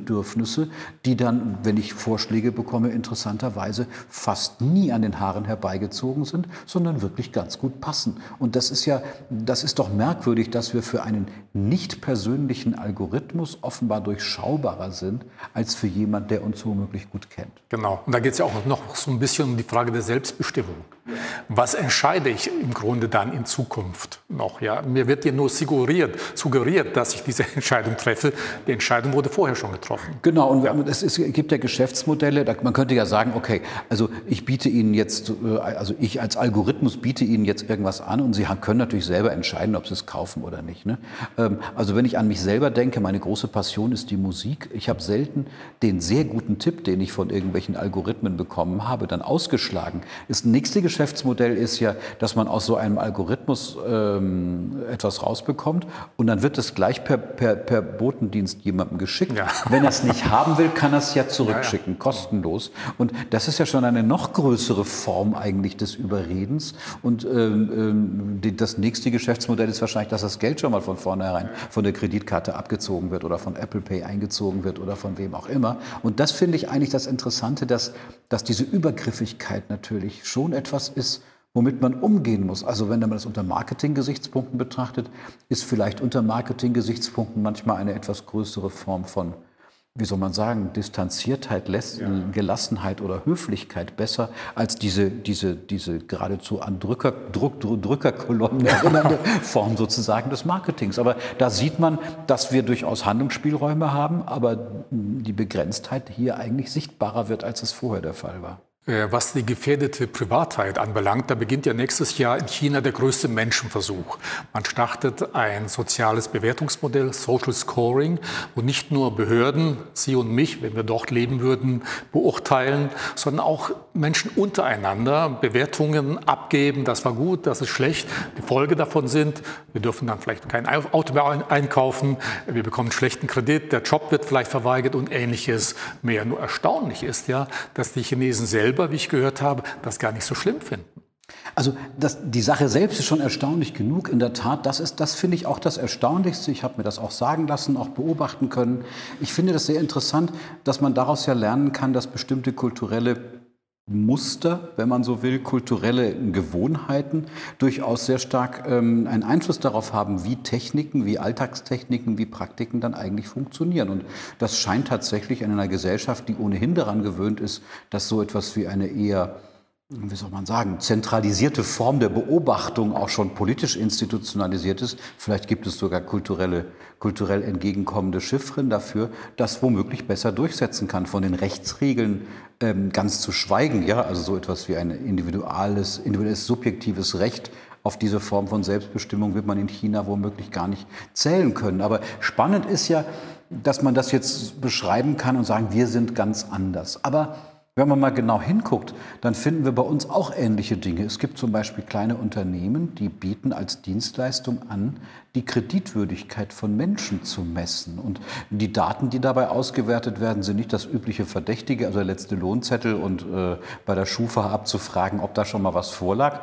B: die dann, wenn ich Vorschläge bekomme, interessanterweise fast nie an den Haaren herbeigezogen sind, sondern wirklich ganz gut passen. Und das ist ja, das ist doch merkwürdig, dass wir für einen nicht persönlichen Algorithmus offenbar durchschaubarer sind, als für jemand, der uns womöglich gut kennt.
A: Genau. Und da geht es ja auch noch so ein bisschen um die Frage der Selbstbestimmung. Was entscheide ich im Grunde dann in Zukunft noch? Ja, mir wird ja nur suggeriert, suggeriert, dass ich diese Entscheidung treffe. Die Entscheidung wurde vorher schon getroffen.
B: Genau, und ja. es, ist, gibt ja Geschäftsmodelle. man könnte ja sagen, okay, also ich biete Ihnen jetzt, äh, also ich als Algorithmus biete Ihnen jetzt irgendwas an und Sie können natürlich selber entscheiden, ob Sie es kaufen oder nicht. Ne? Ähm, also wenn ich an mich selber denke, meine große Passion ist die Musik. Ich habe selten den sehr guten Tipp, den ich von irgendwelchen Algorithmen bekommen habe, dann ausgeschlagen. Das nächste Geschäftsmodell ist ja, dass man aus so einem Algorithmus ähm, etwas rausbekommt und dann wird es gleich per, per, per Botendienst jemandem geschickt. Ja. Wenn er es nicht haben will, kann er es ja zurückschicken, ja, ja. kostenlos. Und das ist ja schon eine noch größere Form eigentlich des Überredens. Und ähm, ähm das nächste Geschäftsmodell ist wahrscheinlich, dass das Geld schon mal von vornherein von der Kreditkarte abgezogen wird oder von Apple Pay eingezogen wird oder von wem auch immer. Und das finde ich eigentlich das Interessante, dass, dass diese Übergriffigkeit natürlich schon etwas ist, womit man umgehen muss. Also wenn man das unter Marketing-Gesichtspunkten betrachtet, ist vielleicht unter Marketing-Gesichtspunkten manchmal eine etwas größere Form von wie soll man sagen, Distanziertheit, ja. Gelassenheit oder Höflichkeit besser als diese, diese, diese geradezu an Drücker, Druck, Drückerkolonnen erinnernde Form sozusagen des Marketings. Aber da sieht man, dass wir durchaus Handlungsspielräume haben, aber die Begrenztheit hier eigentlich sichtbarer wird, als es vorher der Fall war.
A: Äh, was die gefährdete Privatheit anbelangt, da beginnt ja nächstes Jahr in China der größte Menschenversuch. Man startet ein soziales Bewertungsmodell, Social Scoring, wo nicht nur Behörden, Sie und mich, wenn wir dort leben würden, beurteilen, sondern auch Menschen untereinander Bewertungen abgeben. Das war gut, das ist schlecht. Die Folge davon sind, wir dürfen dann vielleicht kein Auto mehr einkaufen, wir bekommen schlechten Kredit, der Job wird vielleicht verweigert und ähnliches mehr. Nur erstaunlich ist ja, dass die Chinesen selber, wie ich gehört habe, das gar nicht so schlimm finden.
B: Also das, die Sache selbst ist schon erstaunlich genug. In der Tat, das ist, das finde ich auch das Erstaunlichste. Ich habe mir das auch sagen lassen, auch beobachten können. Ich finde das sehr interessant, dass man daraus ja lernen kann, dass bestimmte kulturelle Muster, wenn man so will, kulturelle Gewohnheiten durchaus sehr stark ähm, einen Einfluss darauf haben, wie Techniken, wie Alltagstechniken, wie Praktiken dann eigentlich funktionieren. Und das scheint tatsächlich in einer Gesellschaft, die ohnehin daran gewöhnt ist, dass so etwas wie eine eher wie soll man sagen, zentralisierte Form der Beobachtung auch schon politisch institutionalisiert ist. Vielleicht gibt es sogar kulturelle, kulturell entgegenkommende Chiffren dafür, das womöglich besser durchsetzen kann, von den Rechtsregeln ähm, ganz zu schweigen. Ja, also so etwas wie ein individuelles, individuelles subjektives Recht auf diese Form von Selbstbestimmung wird man in China womöglich gar nicht zählen können. Aber spannend ist ja, dass man das jetzt beschreiben kann und sagen, wir sind ganz anders. Aber wenn man mal genau hinguckt, dann finden wir bei uns auch ähnliche Dinge. Es gibt zum Beispiel kleine Unternehmen, die bieten als Dienstleistung an, die Kreditwürdigkeit von Menschen zu messen. Und die Daten, die dabei ausgewertet werden, sind nicht das übliche Verdächtige, also der letzte Lohnzettel und äh, bei der Schufa abzufragen, ob da schon mal was vorlag,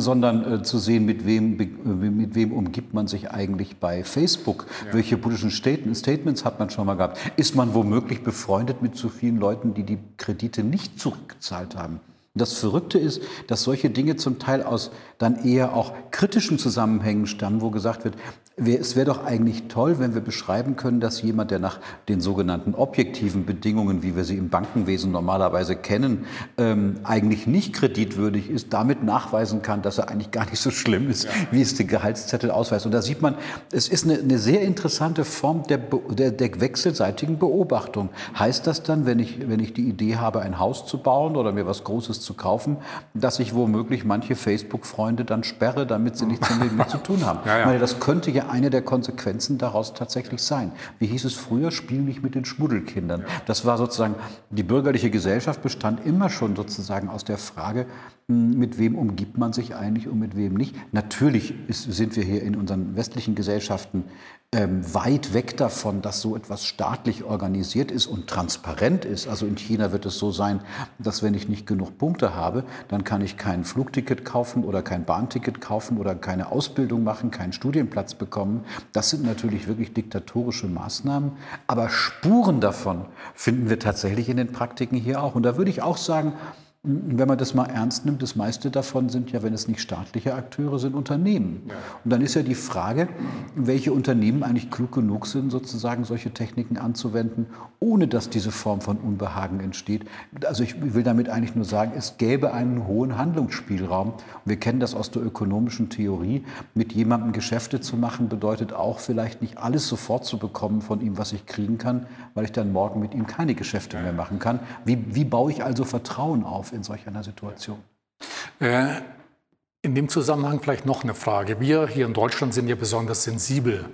B: sondern äh, zu sehen, mit wem, mit wem umgibt man sich eigentlich bei Facebook. Ja. Welche politischen Statements hat man schon mal gehabt? Ist man womöglich befreundet mit zu vielen Leuten, die die Kredite nicht zurückgezahlt haben? das Verrückte ist, dass solche Dinge zum Teil aus dann eher auch kritischen Zusammenhängen stammen, wo gesagt wird, es wäre doch eigentlich toll, wenn wir beschreiben können, dass jemand, der nach den sogenannten objektiven Bedingungen, wie wir sie im Bankenwesen normalerweise kennen, ähm, eigentlich nicht kreditwürdig ist, damit nachweisen kann, dass er eigentlich gar nicht so schlimm ist, ja. wie es der Gehaltszettel ausweist. Und da sieht man, es ist eine, eine sehr interessante Form der, der, der, wechselseitigen Beobachtung. Heißt das dann, wenn ich, wenn ich die Idee habe, ein Haus zu bauen oder mir was Großes zu kaufen, dass ich womöglich manche Facebook-Freunde dann sperre, damit sie nichts damit zu tun haben? Ja, ja. Meine, das könnte ja eine der Konsequenzen daraus tatsächlich sein. Wie hieß es früher? Spiel nicht mit den Schmuddelkindern. Das war sozusagen, die bürgerliche Gesellschaft bestand immer schon sozusagen aus der Frage, hm, mit wem umgibt man sich eigentlich und mit wem nicht. Natürlich ist, sind wir hier in unseren westlichen Gesellschaften ähm, weit weg davon, dass so etwas staatlich organisiert ist und transparent ist. Also in China wird es so sein, dass wenn ich nicht genug Punkte habe, dann kann ich kein Flugticket kaufen oder kein Bahnticket kaufen oder keine Ausbildung machen, keinen Studienplatz bekommen. Das sind natürlich wirklich diktatorische Maßnahmen. Aber Spuren davon finden wir tatsächlich in den Praktiken hier auch. Und da würde ich auch sagen, wenn man das mal ernst nimmt, das meiste davon sind ja, wenn es nicht staatliche Akteure sind, Unternehmen. Ja. Und dann ist ja die Frage, welche Unternehmen eigentlich klug genug sind, sozusagen solche Techniken anzuwenden, ohne dass diese Form von Unbehagen entsteht. Also ich will damit eigentlich nur sagen, es gäbe einen hohen Handlungsspielraum. Und wir kennen das aus der ökonomischen Theorie. Mit jemandem Geschäfte zu machen, bedeutet auch vielleicht nicht alles sofort zu bekommen von ihm, was ich kriegen kann, weil ich dann morgen mit ihm keine Geschäfte mehr machen kann. Wie, wie baue ich also Vertrauen auf? In solch einer Situation?
A: Äh, in dem Zusammenhang vielleicht noch eine Frage. Wir hier in Deutschland sind ja besonders sensibel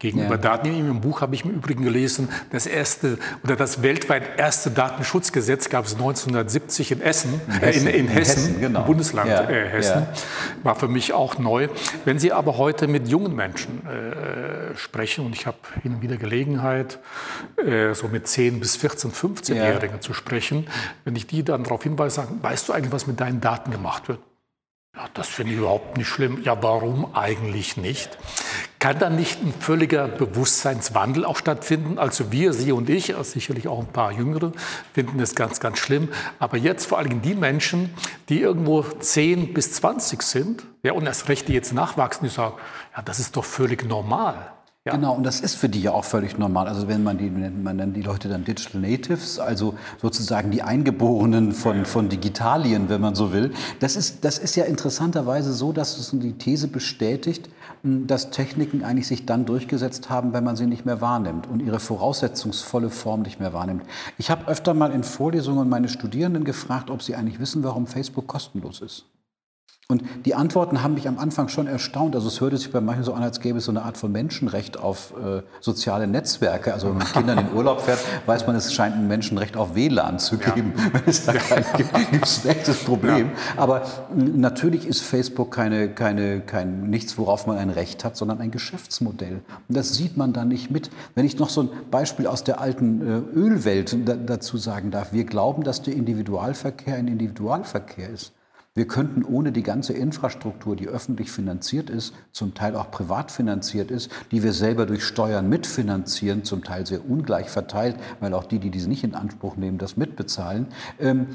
A: gegenüber ja. Daten. In Ihrem Buch habe ich im Übrigen gelesen, das erste oder das weltweit erste Datenschutzgesetz gab es 1970 in Essen, in Hessen, äh, in, in, Hessen, Hessen genau. Bundesland ja. äh, Hessen. Ja. War für mich auch neu. Wenn Sie aber heute mit jungen Menschen äh, sprechen, und ich habe hin und wieder Gelegenheit, äh, so mit 10 bis 14, 15-Jährigen zu sprechen, wenn ich die dann darauf hinweise, sagen, weißt du eigentlich, was mit deinen Daten gemacht wird? Ja, das finde ich überhaupt nicht schlimm. Ja, warum eigentlich nicht? Kann da nicht ein völliger Bewusstseinswandel auch stattfinden? Also wir, Sie und ich, sicherlich auch ein paar Jüngere, finden das ganz, ganz schlimm. Aber jetzt vor allem die Menschen, die irgendwo 10 bis 20 sind, ja, und erst recht, die jetzt nachwachsen, die sagen, ja, das ist doch völlig normal.
B: Ja. Genau, und das ist für die ja auch völlig normal. Also wenn man die, nennt man dann die Leute dann Digital Natives, also sozusagen die Eingeborenen von, von Digitalien, wenn man so will. Das ist, das ist ja interessanterweise so, dass es die These bestätigt, hm, dass Techniken eigentlich sich dann durchgesetzt haben, wenn man sie nicht mehr wahrnimmt und ihre voraussetzungsvolle Form nicht mehr wahrnimmt. Ich habe öfter mal in Vorlesungen meine Studierenden gefragt, ob sie eigentlich wissen, warum Facebook kostenlos ist. Und die Antworten haben mich am Anfang schon erstaunt. Also es hörte sich bei manchen so an, als gäbe es so eine Art von Menschenrecht auf äh, soziale Netzwerke. Also wenn man mit Kindern in Urlaub fährt, weiß man, es scheint ein Menschenrecht auf WLAN zu geben. Ja. Wenn es da kein gibt, gibt es ein echtes Problem. Ja. Aber natürlich ist Facebook keine, keine, kein, nichts, worauf man ein Recht hat, sondern ein Geschäftsmodell. Und das sieht man da nicht mit. Wenn ich noch so ein Beispiel aus der alten äh, Ölwelt da, dazu sagen darf. Wir glauben, dass der Individualverkehr ein Individualverkehr ist. Wir könnten ohne die ganze Infrastruktur, die öffentlich finanziert ist, zum Teil auch privat finanziert ist, die wir selber durch Steuern mitfinanzieren, zum Teil sehr ungleich verteilt, weil auch die, die diese nicht in Anspruch nehmen, das mitbezahlen, ähm,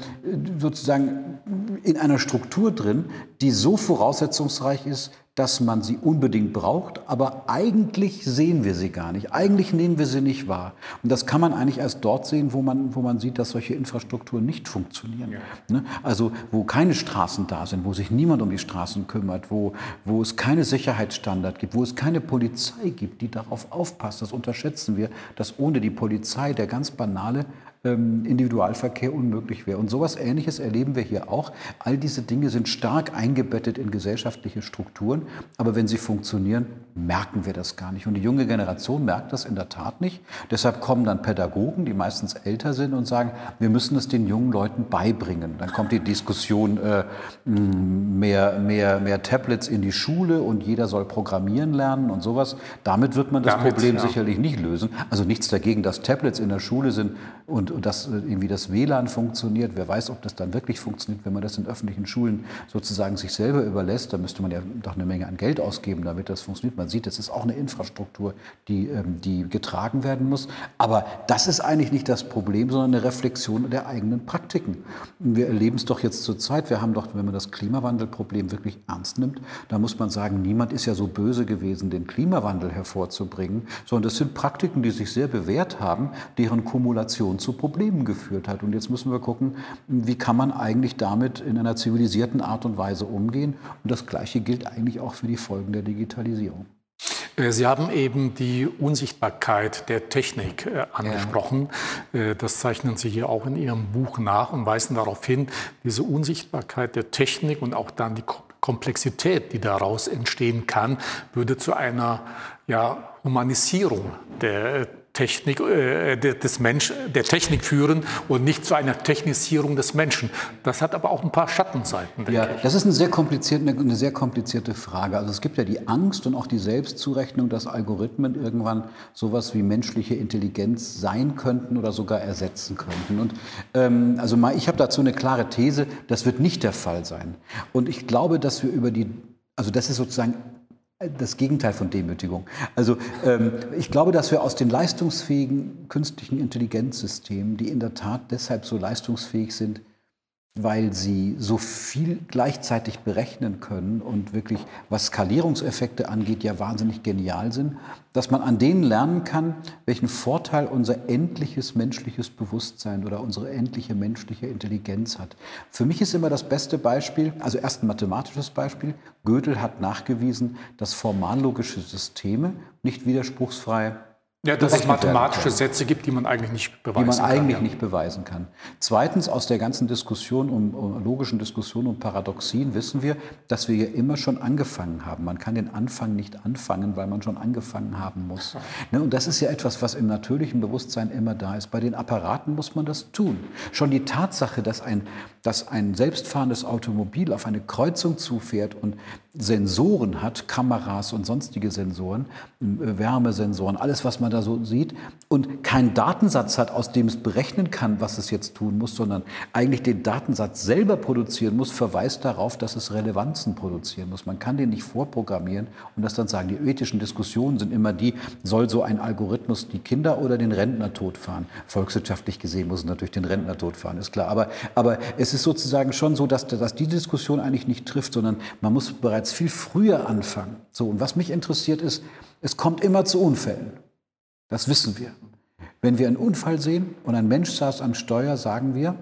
B: sozusagen in einer Struktur drin, die so voraussetzungsreich ist, dass man sie unbedingt braucht, aber eigentlich sehen wir sie gar nicht. Eigentlich nehmen wir sie nicht wahr. Und das kann man eigentlich erst dort sehen, wo man, wo man sieht, dass solche Infrastrukturen nicht funktionieren. Ja. Ne? Also wo keine Straßen da sind, wo sich niemand um die Straßen kümmert, wo, wo es keine Sicherheitsstandard gibt, wo es keine Polizei gibt, die darauf aufpasst. Das unterschätzen wir, dass ohne die Polizei der ganz banale ähm, Individualverkehr unmöglich wäre. Und sowas Ähnliches erleben wir hier auch. All diese Dinge sind stark eingebettet in gesellschaftliche Strukturen, aber wenn sie funktionieren, merken wir das gar nicht. Und die junge Generation merkt das in der Tat nicht. Deshalb kommen dann Pädagogen, die meistens älter sind und sagen, wir müssen es den jungen Leuten beibringen. Dann kommt die Diskussion, äh, mehr, mehr, mehr Tablets in die Schule und jeder soll programmieren lernen und sowas. Damit wird man das Damit, Problem ja. sicherlich nicht lösen. Also nichts dagegen, dass Tablets in der Schule sind und und dass äh, irgendwie das WLAN funktioniert. Wer weiß, ob das dann wirklich funktioniert, wenn man das in öffentlichen Schulen sozusagen sich selber überlässt. Da müsste man ja doch eine Menge an Geld ausgeben, damit das funktioniert. Man sieht, das ist auch eine Infrastruktur, die, ähm, die getragen werden muss. Aber das ist eigentlich nicht das Problem, sondern eine Reflexion der eigenen Praktiken. Wir erleben es doch jetzt zur Zeit. Wir haben doch, wenn man das Klimawandelproblem wirklich ernst nimmt, da muss man sagen, niemand ist ja so böse gewesen, den Klimawandel hervorzubringen, sondern das sind Praktiken, die sich sehr bewährt haben, deren Kumulation zu Problemen geführt hat. Und jetzt müssen wir gucken, wie kann man eigentlich damit in einer zivilisierten Art und Weise umgehen. Und das Gleiche gilt eigentlich auch für die Folgen der Digitalisierung.
A: Äh, Sie haben eben die Unsichtbarkeit der Technik äh, angesprochen. Ja. Äh, das zeichnen Sie hier auch in Ihrem Buch nach und weisen darauf hin, diese Unsichtbarkeit der Technik und auch dann die Komplexität, die daraus entstehen kann, würde zu einer ja, Humanisierung der Technik, äh, des Mensch, der Technik führen und nicht zu einer Technisierung des Menschen. Das hat aber auch ein paar Schattenseiten.
B: Ja, ich. das ist eine sehr, komplizierte, eine sehr komplizierte Frage. Also es gibt ja die Angst und auch die Selbstzurechnung, dass Algorithmen irgendwann sowas wie menschliche Intelligenz sein könnten oder sogar ersetzen könnten. Und ähm, also mal, ich habe dazu eine klare These, das wird nicht der Fall sein. Und ich glaube, dass wir über die, also das ist sozusagen das Gegenteil von Demütigung. Also ähm, ich glaube, dass wir aus den leistungsfähigen künstlichen Intelligenzsystemen, die in der Tat deshalb so leistungsfähig sind, weil sie so viel gleichzeitig berechnen können und wirklich, was Skalierungseffekte angeht, ja wahnsinnig genial sind, dass man an denen lernen kann, welchen Vorteil unser endliches menschliches Bewusstsein oder unsere endliche menschliche Intelligenz hat. Für mich ist immer das beste Beispiel, also erst ein mathematisches Beispiel. Gödel hat nachgewiesen, dass formallogische Systeme nicht widerspruchsfrei
A: ja, dass es mathematische Sätze gibt, die man eigentlich nicht beweisen
B: kann. Die man eigentlich kann, ja. nicht beweisen kann. Zweitens, aus der ganzen Diskussion um, um, logischen Diskussion um Paradoxien wissen wir, dass wir ja immer schon angefangen haben. Man kann den Anfang nicht anfangen, weil man schon angefangen haben muss. Ne, und das ist ja etwas, was im natürlichen Bewusstsein immer da ist. Bei den Apparaten muss man das tun. Schon die Tatsache, dass ein, dass ein selbstfahrendes Automobil auf eine Kreuzung zufährt und Sensoren hat, Kameras und sonstige Sensoren, äh, Wärmesensoren, alles, was man da so sieht, und keinen Datensatz hat, aus dem es berechnen kann, was es jetzt tun muss, sondern eigentlich den Datensatz selber produzieren muss, verweist darauf, dass es Relevanzen produzieren muss. Man kann den nicht vorprogrammieren und das dann sagen. Die ethischen Diskussionen sind immer die, soll so ein Algorithmus die Kinder oder den Rentner totfahren? Volkswirtschaftlich gesehen muss es natürlich den Rentner totfahren, ist klar. Aber, aber es ist sozusagen schon so, dass, dass die Diskussion eigentlich nicht trifft, sondern man muss bereits bereits viel früher anfangen. So, und was mich interessiert ist, es kommt immer zu Unfällen. Das wissen wir. Wenn wir einen Unfall sehen und ein Mensch saß am Steuer, sagen wir,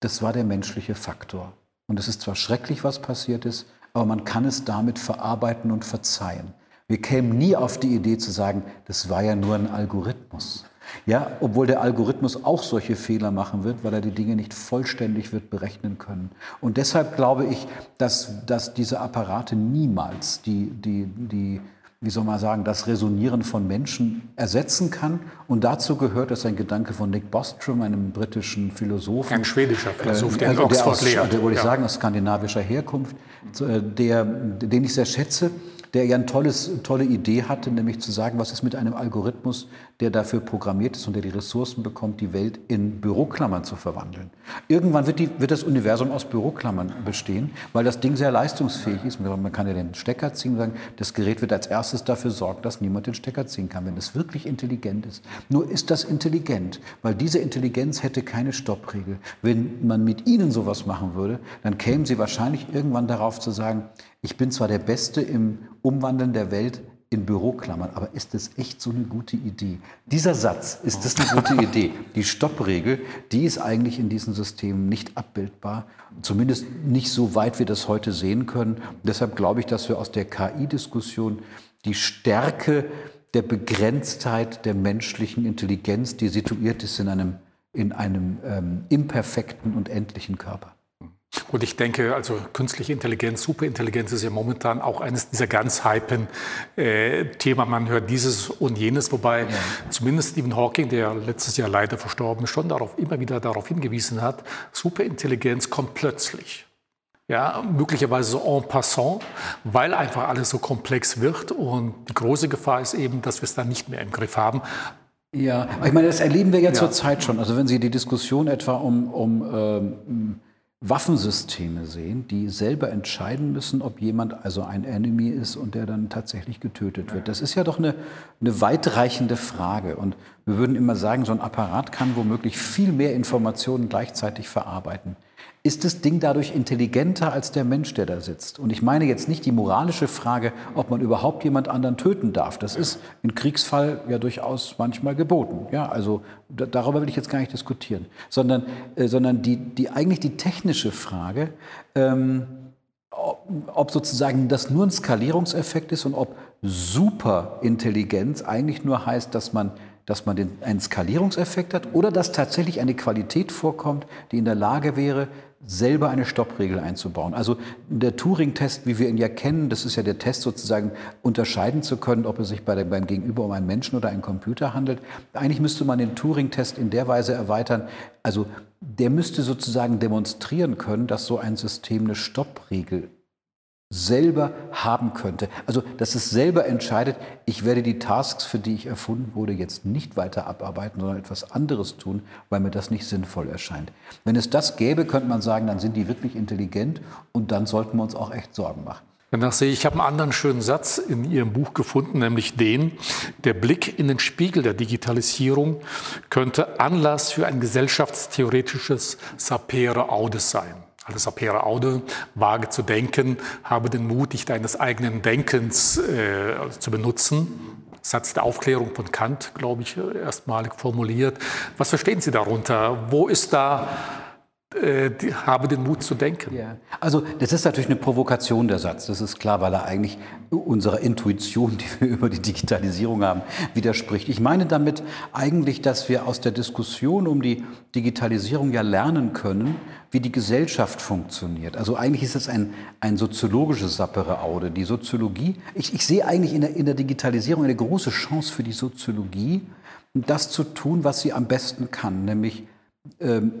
B: das war der menschliche Faktor. Und es ist zwar schrecklich, was passiert ist, aber man kann es damit verarbeiten und verzeihen. Wir kämen nie auf die Idee zu sagen, das war ja nur ein Algorithmus. Ja, obwohl der Algorithmus auch solche Fehler machen wird, weil er die Dinge nicht vollständig wird berechnen können. Und deshalb glaube ich, dass, dass diese Apparate niemals die, die, die, wie soll man sagen, das Resonieren von Menschen ersetzen kann. Und dazu gehört, das ist ein Gedanke von Nick Bostrom, einem britischen Philosophen.
A: Ein schwedischer Philosoph,
B: äh, der in also Oxford lehrt. Der, wollte ich sagen, aus skandinavischer Herkunft, äh, der, den ich sehr schätze der ja eine tolle Idee hatte, nämlich zu sagen, was ist mit einem Algorithmus, der dafür programmiert ist und der die Ressourcen bekommt, die Welt in Büroklammern zu verwandeln. Irgendwann wird, die, wird das Universum aus Büroklammern bestehen, weil das Ding sehr leistungsfähig ist. Man kann ja den Stecker ziehen und sagen, das Gerät wird als erstes dafür sorgen, dass niemand den Stecker ziehen kann, wenn es wirklich intelligent ist. Nur ist das intelligent, weil diese Intelligenz hätte keine Stoppregel. Wenn man mit ihnen sowas machen würde, dann kämen sie wahrscheinlich irgendwann darauf zu sagen, ich bin zwar der Beste im Umwandeln der Welt in Büroklammern, aber ist das echt so eine gute Idee? Dieser Satz, ist das eine gute Idee? Die Stoppregel, die ist eigentlich in diesen Systemen nicht abbildbar, zumindest nicht so weit wir das heute sehen können. deshalb glaube ich, dass wir aus der KI-Diskussion die Stärke der Begrenztheit der menschlichen Intelligenz, die situiert ist in einem, in einem ähm, imperfekten und endlichen Körper.
A: Und ich denke, also künstliche Intelligenz, Superintelligenz ist ja momentan auch eines dieser ganz hypen äh, Themen. Man hört dieses und jenes, wobei ja. zumindest Stephen Hawking, der letztes Jahr leider verstorben ist, schon darauf, immer wieder darauf hingewiesen hat, Superintelligenz kommt plötzlich. Ja, möglicherweise so en passant, weil einfach alles so komplex wird. Und die große Gefahr ist eben, dass wir es dann nicht mehr im Griff haben.
B: Ja, ich meine, das erleben wir ja, ja. zurzeit schon. Also wenn Sie die Diskussion etwa um, um ähm, Waffensysteme sehen, die selber entscheiden müssen, ob jemand also ein Enemy ist und der dann tatsächlich getötet wird. Das ist ja doch eine, eine weitreichende Frage. Und wir würden immer sagen, so ein Apparat kann womöglich viel mehr Informationen gleichzeitig verarbeiten ist das Ding dadurch intelligenter als der Mensch, der da sitzt. Und ich meine jetzt nicht die moralische Frage, ob man überhaupt jemand anderen töten darf. Das ist im Kriegsfall ja durchaus manchmal geboten. Ja, also darüber will ich jetzt gar nicht diskutieren, sondern, äh, sondern die, die eigentlich die technische Frage, ähm, ob, ob sozusagen das nur ein Skalierungseffekt ist und ob Superintelligenz eigentlich nur heißt, dass man dass man den, einen Skalierungseffekt hat oder dass tatsächlich eine Qualität vorkommt, die in der Lage wäre, selber eine Stoppregel einzubauen. Also der Turing-Test, wie wir ihn ja kennen, das ist ja der Test sozusagen unterscheiden zu können, ob es sich bei dem, beim Gegenüber um einen Menschen oder einen Computer handelt. Eigentlich müsste man den Turing-Test in der Weise erweitern, also der müsste sozusagen demonstrieren können, dass so ein System eine Stoppregel selber haben könnte. Also, dass es selber entscheidet, ich werde die Tasks, für die ich erfunden wurde, jetzt nicht weiter abarbeiten, sondern etwas anderes tun, weil mir das nicht sinnvoll erscheint. Wenn es das gäbe, könnte man sagen, dann sind die wirklich intelligent und dann sollten wir uns auch echt Sorgen machen.
A: Danach sehe ich, ich habe einen anderen schönen Satz in Ihrem Buch gefunden, nämlich den, der Blick in den Spiegel der Digitalisierung könnte Anlass für ein gesellschaftstheoretisches Sapere Audes sein. Also Sapere Aude, wage zu denken, habe den Mut, dich deines eigenen Denkens äh, zu benutzen. Satz der Aufklärung von Kant, glaube ich, erstmalig formuliert. Was verstehen Sie darunter? Wo ist da äh, die, habe den Mut zu denken. Ja.
B: Also das ist natürlich eine Provokation, der Satz. Das ist klar, weil er eigentlich unserer Intuition, die wir über die Digitalisierung haben, widerspricht. Ich meine damit eigentlich, dass wir aus der Diskussion um die Digitalisierung ja lernen können, wie die Gesellschaft funktioniert. Also eigentlich ist es ein, ein soziologisches Sapere Aude. Die Soziologie, ich, ich sehe eigentlich in der, in der Digitalisierung eine große Chance für die Soziologie, das zu tun, was sie am besten kann, nämlich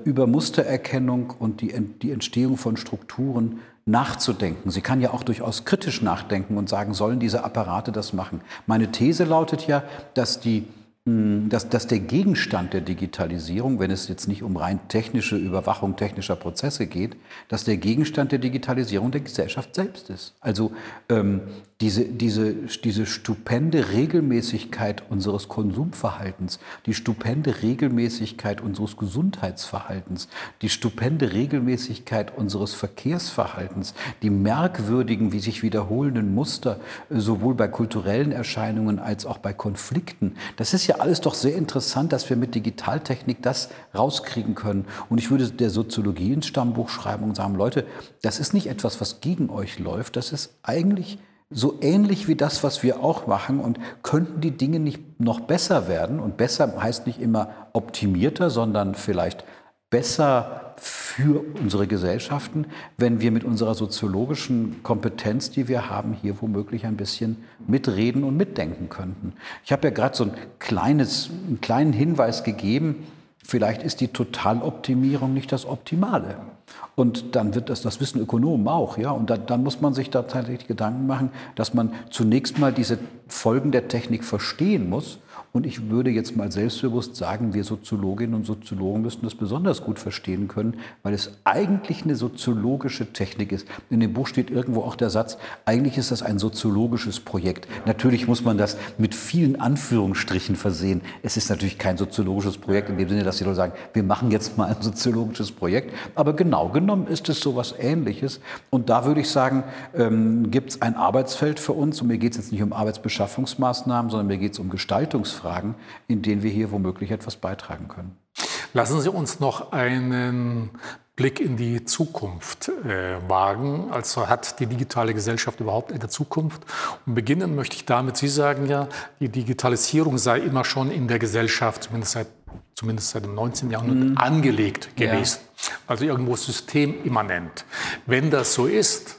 B: über Mustererkennung und die, die Entstehung von Strukturen nachzudenken. Sie kann ja auch durchaus kritisch nachdenken und sagen, sollen diese Apparate das machen? Meine These lautet ja, dass die hm, dass, dass der Gegenstand der Digitalisierung, wenn es jetzt nicht um rein technische Überwachung technischer Prozesse geht, dass der Gegenstand der Digitalisierung der Gesellschaft selbst ist. Also ähm, diese, diese, diese stupende Regelmäßigkeit unseres Konsumverhaltens, die stupende Regelmäßigkeit unseres Gesundheitsverhaltens, die stupende Regelmäßigkeit unseres Verkehrsverhaltens, die merkwürdigen, wie sich wiederholenden Muster, äh, sowohl bei kulturellen Erscheinungen als auch bei Konflikten, das ist ja alles doch sehr interessant, dass wir mit Digitaltechnik das rauskriegen können. Und ich würde der Soziologie ins Stammbuch schreiben und sagen, Leute, das ist nicht etwas, was gegen euch läuft, das ist eigentlich so ähnlich wie das, was wir auch machen und könnten die Dinge nicht noch besser werden? Und besser heißt nicht immer optimierter, sondern vielleicht besser für unsere Gesellschaften, wenn wir mit unserer soziologischen Kompetenz, die wir haben, hier womöglich ein bisschen mitreden und mitdenken könnten. Ich habe ja gerade so ein kleines, einen kleinen Hinweis gegeben, vielleicht ist die Totaloptimierung nicht das Optimale. Und dann wird das, das wissen Ökonomen auch, ja. Und da, dann muss man sich da tatsächlich Gedanken machen, dass man zunächst mal diese Folgen der Technik verstehen muss und ich würde jetzt mal selbstbewusst sagen, wir Soziologinnen und Soziologen müssten das besonders gut verstehen können, weil es eigentlich eine soziologische Technik ist. In dem Buch steht irgendwo auch der Satz, eigentlich ist das ein soziologisches Projekt. Natürlich muss man das mit vielen Anführungsstrichen versehen. Es ist natürlich kein soziologisches Projekt in dem Sinne, dass die Leute sagen, wir machen jetzt mal ein soziologisches Projekt. Aber genau genommen ist es so etwas Ähnliches. Und da würde ich sagen, ähm, gibt es ein Arbeitsfeld für uns. Und mir geht es jetzt nicht um Arbeitsbeschaffungsmaßnahmen, sondern mir geht es um Gestaltungsfragen. Fragen, in denen wir hier womöglich etwas beitragen können.
A: Lassen Sie uns noch einen Blick in die Zukunft äh, wagen. Also hat die digitale Gesellschaft überhaupt eine Zukunft? Und beginnen möchte ich damit, Sie sagen ja, die Digitalisierung sei immer schon in der Gesellschaft, zumindest seit, zumindest seit dem 19. Jahrhundert, mhm. angelegt gewesen. Ja. Also irgendwo systemimmanent. Wenn das so ist,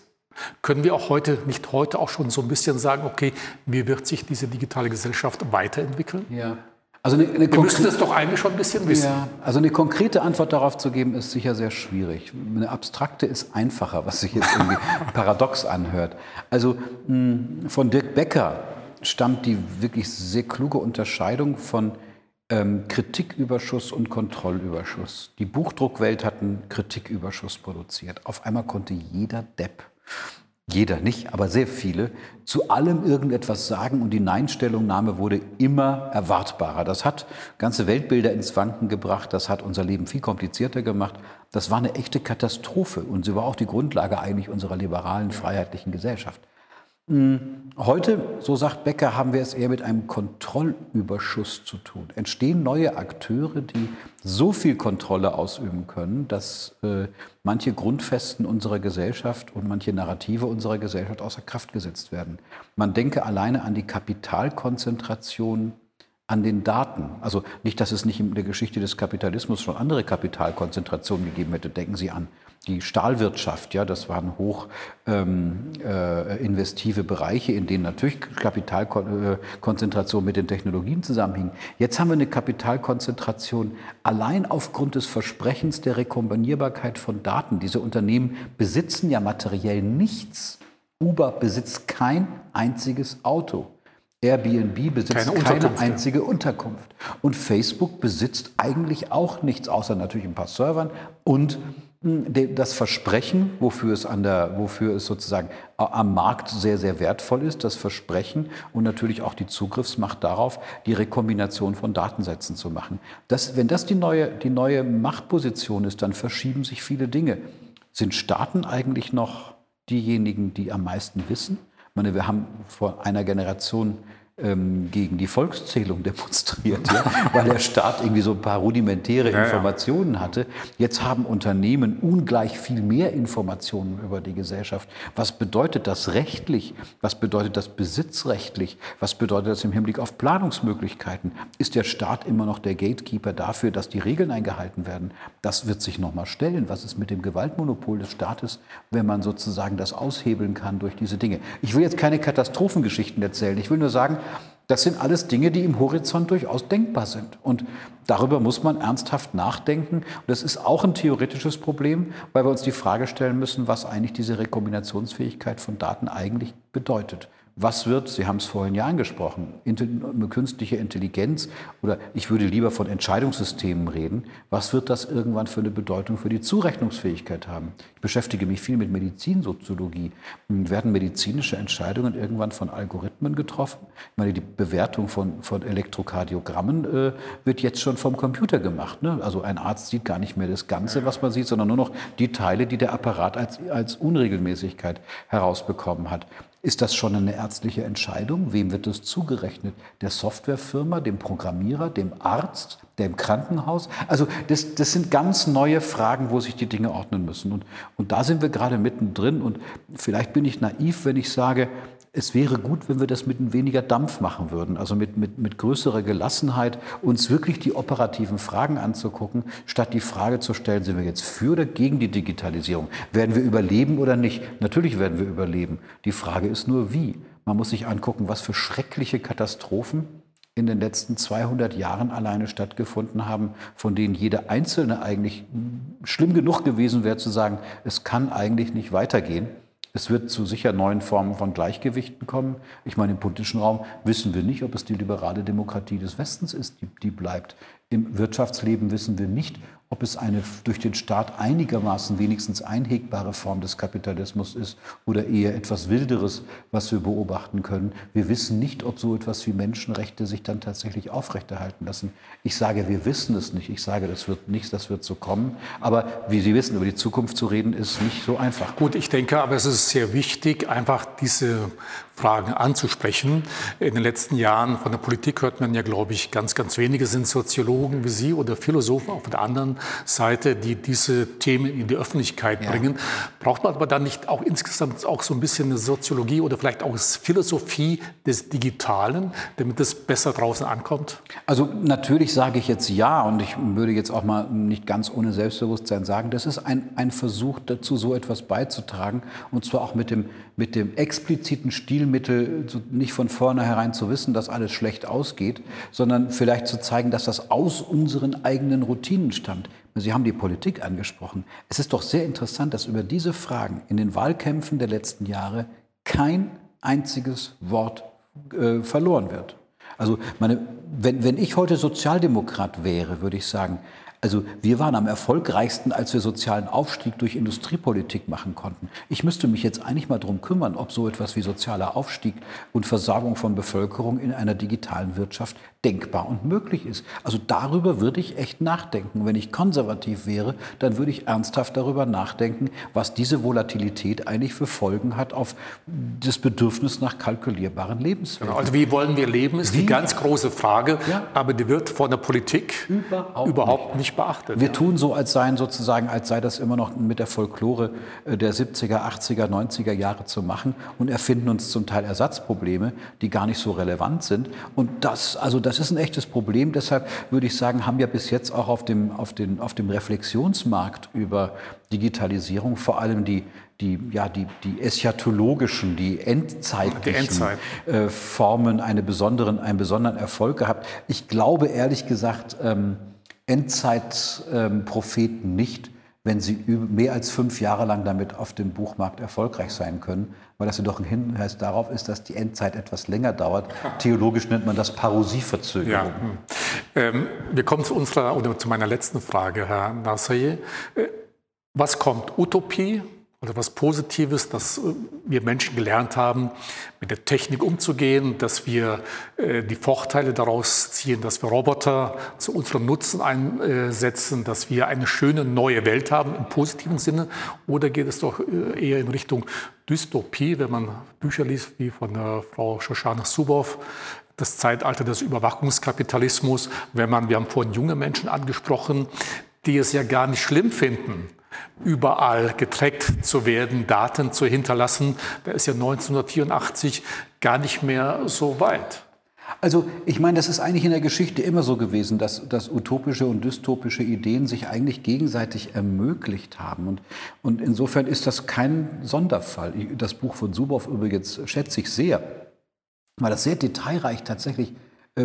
A: können wir auch heute, nicht heute auch schon so ein bisschen sagen, okay, wie wird sich diese digitale Gesellschaft weiterentwickeln?
B: Ja.
A: Also eine, eine wir müssen das doch eigentlich schon ein bisschen wissen. Ja,
B: also eine konkrete Antwort darauf zu geben, ist sicher sehr schwierig. Eine abstrakte ist einfacher, was sich jetzt irgendwie paradox anhört. Also hm, von Dirk Becker stammt die wirklich sehr kluge Unterscheidung von ähm, Kritiküberschuss und Kontrollüberschuss. Die Buchdruckwelt hat einen Kritiküberschuss produziert. Auf einmal konnte jeder Depp jeder nicht, aber sehr viele, zu allem irgendetwas sagen und die Nein-Stellungnahme wurde immer erwartbarer. Das hat ganze Weltbilder ins Wanken gebracht, das hat unser Leben viel komplizierter gemacht. Das war eine echte Katastrophe und sie war auch die Grundlage eigentlich unserer liberalen, freiheitlichen Gesellschaft. Hm, heute, so sagt Becker, haben wir es eher mit einem Kontrollüberschuss zu tun. Entstehen neue Akteure, die so viel Kontrolle ausüben können, dass äh, manche Grundfesten unserer Gesellschaft und manche Narrative unserer Gesellschaft außer Kraft gesetzt werden. Man denke alleine an die Kapitalkonzentration an den Daten. Also nicht, dass es nicht in der Geschichte des Kapitalismus schon andere Kapitalkonzentrationen gegeben hätte. Denken Sie an die Stahlwirtschaft, ja, das waren hoch ähm, äh, investive Bereiche, in denen natürlich Kapitalkonzentration mit den Technologien zusammenhing. Jetzt haben wir eine Kapitalkonzentration allein aufgrund des Versprechens der Rekombinierbarkeit von Daten. Diese Unternehmen besitzen ja materiell nichts. Uber besitzt kein einziges Auto. Airbnb besitzt keine, keine einzige Unterkunft. Und Facebook besitzt eigentlich auch nichts, außer natürlich ein paar Servern und das Versprechen, wofür es, an der, wofür es sozusagen am Markt sehr, sehr wertvoll ist, das Versprechen und natürlich auch die Zugriffsmacht darauf, die Rekombination von Datensätzen zu machen. Das, wenn das die neue, die neue Machtposition ist, dann verschieben sich viele Dinge. Sind Staaten eigentlich noch diejenigen, die am meisten wissen? Ich meine, wir haben vor einer Generation ähm, gegen die Volkszählung demonstriert, ja, weil der Staat irgendwie so ein paar rudimentäre ja, Informationen hatte. Jetzt haben Unternehmen ungleich viel mehr Informationen über die Gesellschaft. Was bedeutet das rechtlich? Was bedeutet das besitzrechtlich? Was bedeutet das im Hinblick auf Planungsmöglichkeiten? Ist der Staat immer noch der Gatekeeper dafür, dass die Regeln eingehalten werden? Das wird sich nochmal stellen. Was ist mit dem Gewaltmonopol des Staates, wenn man sozusagen das aushebeln kann durch diese Dinge? Ich will jetzt keine Katastrophengeschichten erzählen. Ich will nur sagen, das sind alles Dinge, die im Horizont durchaus denkbar sind. Und darüber muss man ernsthaft nachdenken. Und das ist auch ein theoretisches Problem, weil wir uns die Frage stellen müssen, was eigentlich diese Rekombinationsfähigkeit von Daten eigentlich bedeutet. Was wird, Sie haben es vorhin ja angesprochen, künstliche Intelligenz oder ich würde lieber von Entscheidungssystemen reden, was wird das irgendwann für eine Bedeutung für die Zurechnungsfähigkeit haben? Ich beschäftige mich viel mit Medizinsoziologie. Werden medizinische Entscheidungen irgendwann von Algorithmen getroffen? Ich meine, die Bewertung von, von Elektrokardiogrammen äh, wird jetzt schon vom Computer gemacht. Ne? Also ein Arzt sieht gar nicht mehr das Ganze, was man sieht, sondern nur noch die Teile, die der Apparat als, als Unregelmäßigkeit herausbekommen hat. Ist das schon eine ärztliche Entscheidung? Wem wird das zugerechnet? Der Softwarefirma, dem Programmierer, dem Arzt, dem Krankenhaus? Also das, das sind ganz neue Fragen, wo sich die Dinge ordnen müssen. Und, und da sind wir gerade mittendrin. Und vielleicht bin ich naiv, wenn ich sage, es wäre gut, wenn wir das mit weniger Dampf machen würden, also mit, mit, mit größerer Gelassenheit, uns wirklich die operativen Fragen anzugucken, statt die Frage zu stellen, sind wir jetzt für oder gegen die Digitalisierung? Werden wir überleben oder nicht? Natürlich werden wir überleben. Die Frage ist nur, wie. Man muss sich angucken, was für schreckliche Katastrophen in den letzten 200 Jahren alleine stattgefunden haben, von denen jede einzelne eigentlich schlimm genug gewesen wäre zu sagen, es kann eigentlich nicht weitergehen. Es wird zu sicher neuen Formen von Gleichgewichten kommen. Ich meine, im politischen Raum wissen wir nicht, ob es die liberale Demokratie des Westens ist, die, die bleibt. Im Wirtschaftsleben wissen wir nicht, ob es eine durch den Staat einigermaßen wenigstens einhegbare Form des Kapitalismus ist oder eher etwas Wilderes, was wir beobachten können. Wir wissen nicht, ob so etwas wie Menschenrechte sich dann tatsächlich aufrechterhalten lassen. Ich sage, wir wissen es nicht. Ich sage, das wird nicht, das wird so kommen. Aber wie Sie wissen, über die Zukunft zu reden, ist nicht so einfach.
A: Gut, ich denke aber, es ist sehr wichtig, einfach diese Fragen anzusprechen. In den letzten Jahren von der Politik hört man ja, glaube ich, ganz, ganz wenige sind Soziologen wie Sie oder Philosophen auf der anderen Seite, die diese Themen in die Öffentlichkeit ja. bringen. Braucht man aber dann nicht auch insgesamt auch so ein bisschen eine Soziologie oder vielleicht auch Philosophie des Digitalen, damit es besser draußen ankommt?
B: Also natürlich sage ich jetzt ja und ich würde jetzt auch mal nicht ganz ohne Selbstbewusstsein sagen, das ist ein, ein Versuch dazu, so etwas beizutragen und zwar auch mit dem, mit dem expliziten Stil Stilmittel, nicht von vornherein zu wissen, dass alles schlecht ausgeht, sondern vielleicht zu zeigen, dass das aus unseren eigenen Routinen stammt. Sie haben die Politik angesprochen. Es ist doch sehr interessant, dass über diese Fragen in den Wahlkämpfen der letzten Jahre kein einziges Wort äh, verloren wird. Also meine, wenn, wenn ich heute Sozialdemokrat wäre, würde ich sagen, also wir waren am erfolgreichsten, als wir sozialen Aufstieg durch Industriepolitik machen konnten. Ich müsste mich jetzt eigentlich mal darum kümmern, ob so etwas wie sozialer Aufstieg und Versorgung von Bevölkerung in einer digitalen Wirtschaft denkbar und möglich ist. Also darüber würde ich echt nachdenken. Wenn ich konservativ wäre, dann würde ich ernsthaft darüber nachdenken, was diese Volatilität eigentlich für Folgen hat auf das Bedürfnis nach kalkulierbaren Lebenswelten.
A: Genau, also wie wollen wir leben, ist wie? die ganz große Frage, ja. aber die wird von der Politik überhaupt, überhaupt nicht nicht beachtet.
B: Wir ja. tun so, als seien sozusagen, als sei das immer noch mit der Folklore äh, der 70er, 80er, 90er Jahre zu machen und erfinden uns zum Teil Ersatzprobleme, die gar nicht so relevant sind. Und das, also das ist ein echtes Problem. Deshalb würde ich sagen, haben wir bis jetzt auch auf dem, auf den, auf dem Reflexionsmarkt über Digitalisierung vor allem die, die, ja, die, die eschatologischen, die endzeitlichen
A: Endzeit.
B: äh, Formen eine besonderen, einen besonderen Erfolg gehabt. Ich glaube ehrlich gesagt ähm, Endzeitpropheten nicht, wenn sie mehr als fünf Jahre lang damit auf dem Buchmarkt erfolgreich sein können, weil das ja doch ein Hinweis darauf ist, dass die Endzeit etwas länger dauert. Theologisch nennt man das Parosieverzögerung. Ja. Hm.
A: Ähm, wir kommen zu unserer oder zu meiner letzten Frage, Herr Nassaye. Äh, was kommt? Utopie? Also was Positives, dass äh, wir Menschen gelernt haben, mit der Technik umzugehen, dass wir äh, die Vorteile daraus ziehen, dass wir Roboter zu unserem Nutzen einsetzen, dass wir eine schöne neue Welt haben im positiven Sinne? Oder geht es doch äh, eher in Richtung Dystopie, wenn man Bücher liest wie von Frau Shoshana Zuboff, das Zeitalter des Überwachungskapitalismus, wenn man, wir haben vorhin junge Menschen angesprochen, die es ja gar nicht schlimm finden, überall getrackt zu werden, Daten zu hinterlassen. Da ist ja 1984 gar nicht mehr so weit.
B: Also ich meine, das ist eigentlich in der Geschichte immer so gewesen, dass, dass utopische und dystopische Ideen sich eigentlich gegenseitig ermöglicht haben. Und, und insofern ist das kein Sonderfall. Das Buch von Subow übrigens schätze ich sehr, weil das sehr detailreich tatsächlich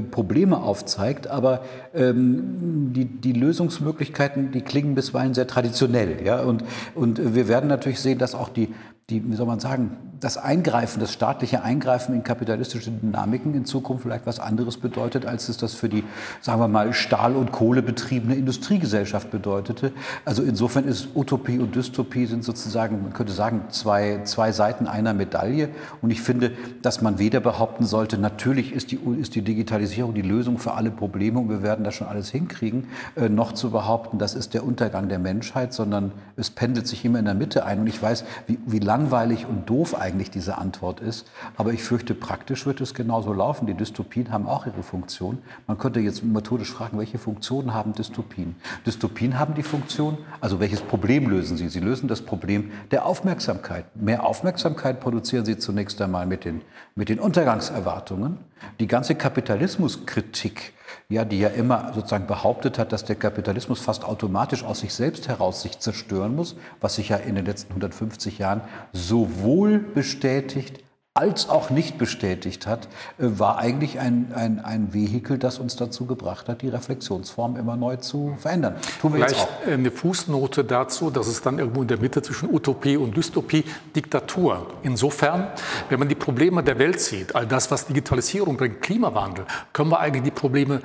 B: Probleme aufzeigt, aber ähm, die, die Lösungsmöglichkeiten, die klingen bisweilen sehr traditionell. Ja? Und, und wir werden natürlich sehen, dass auch die, die, wie soll man sagen, das Eingreifen, das staatliche Eingreifen in kapitalistische Dynamiken in Zukunft vielleicht was anderes bedeutet, als es das für die, sagen wir mal, Stahl- und Kohlebetriebene Industriegesellschaft bedeutete. Also insofern ist Utopie und Dystopie sind sozusagen, man könnte sagen, zwei, zwei Seiten einer Medaille. Und ich finde, dass man weder behaupten sollte, natürlich ist die, ist die Digitalisierung die Lösung für alle Probleme und wir werden das schon alles hinkriegen, äh, noch zu behaupten, das ist der Untergang der Menschheit, sondern es pendelt sich immer in der Mitte ein. Und ich weiß, wie, wie langweilig und doof eigentlich diese Antwort ist. Aber ich fürchte, praktisch wird es genauso laufen. Die Dystopien haben auch ihre Funktion. Man könnte jetzt methodisch fragen, welche Funktionen haben Dystopien? Dystopien haben die Funktion, also welches Problem lösen sie? Sie lösen das Problem der Aufmerksamkeit. Mehr Aufmerksamkeit produzieren sie zunächst einmal mit den, mit den Untergangserwartungen. Die ganze Kapitalismuskritik ja, die ja immer sozusagen behauptet hat, dass der Kapitalismus fast automatisch aus sich selbst heraus sich zerstören muss, was sich ja in den letzten 150 Jahren sowohl bestätigt als auch nicht bestätigt hat, äh, war eigentlich ein, ein, ein Vehikel, das uns dazu gebracht hat, die Reflexionsform immer neu zu verändern.
A: Tun wir Vielleicht jetzt auch. eine Fußnote dazu, dass es dann irgendwo in der Mitte zwischen Utopie und Dystopie Diktatur. Insofern, wenn man die Probleme der Welt sieht, all das, was Digitalisierung bringt, Klimawandel, können wir eigentlich die Probleme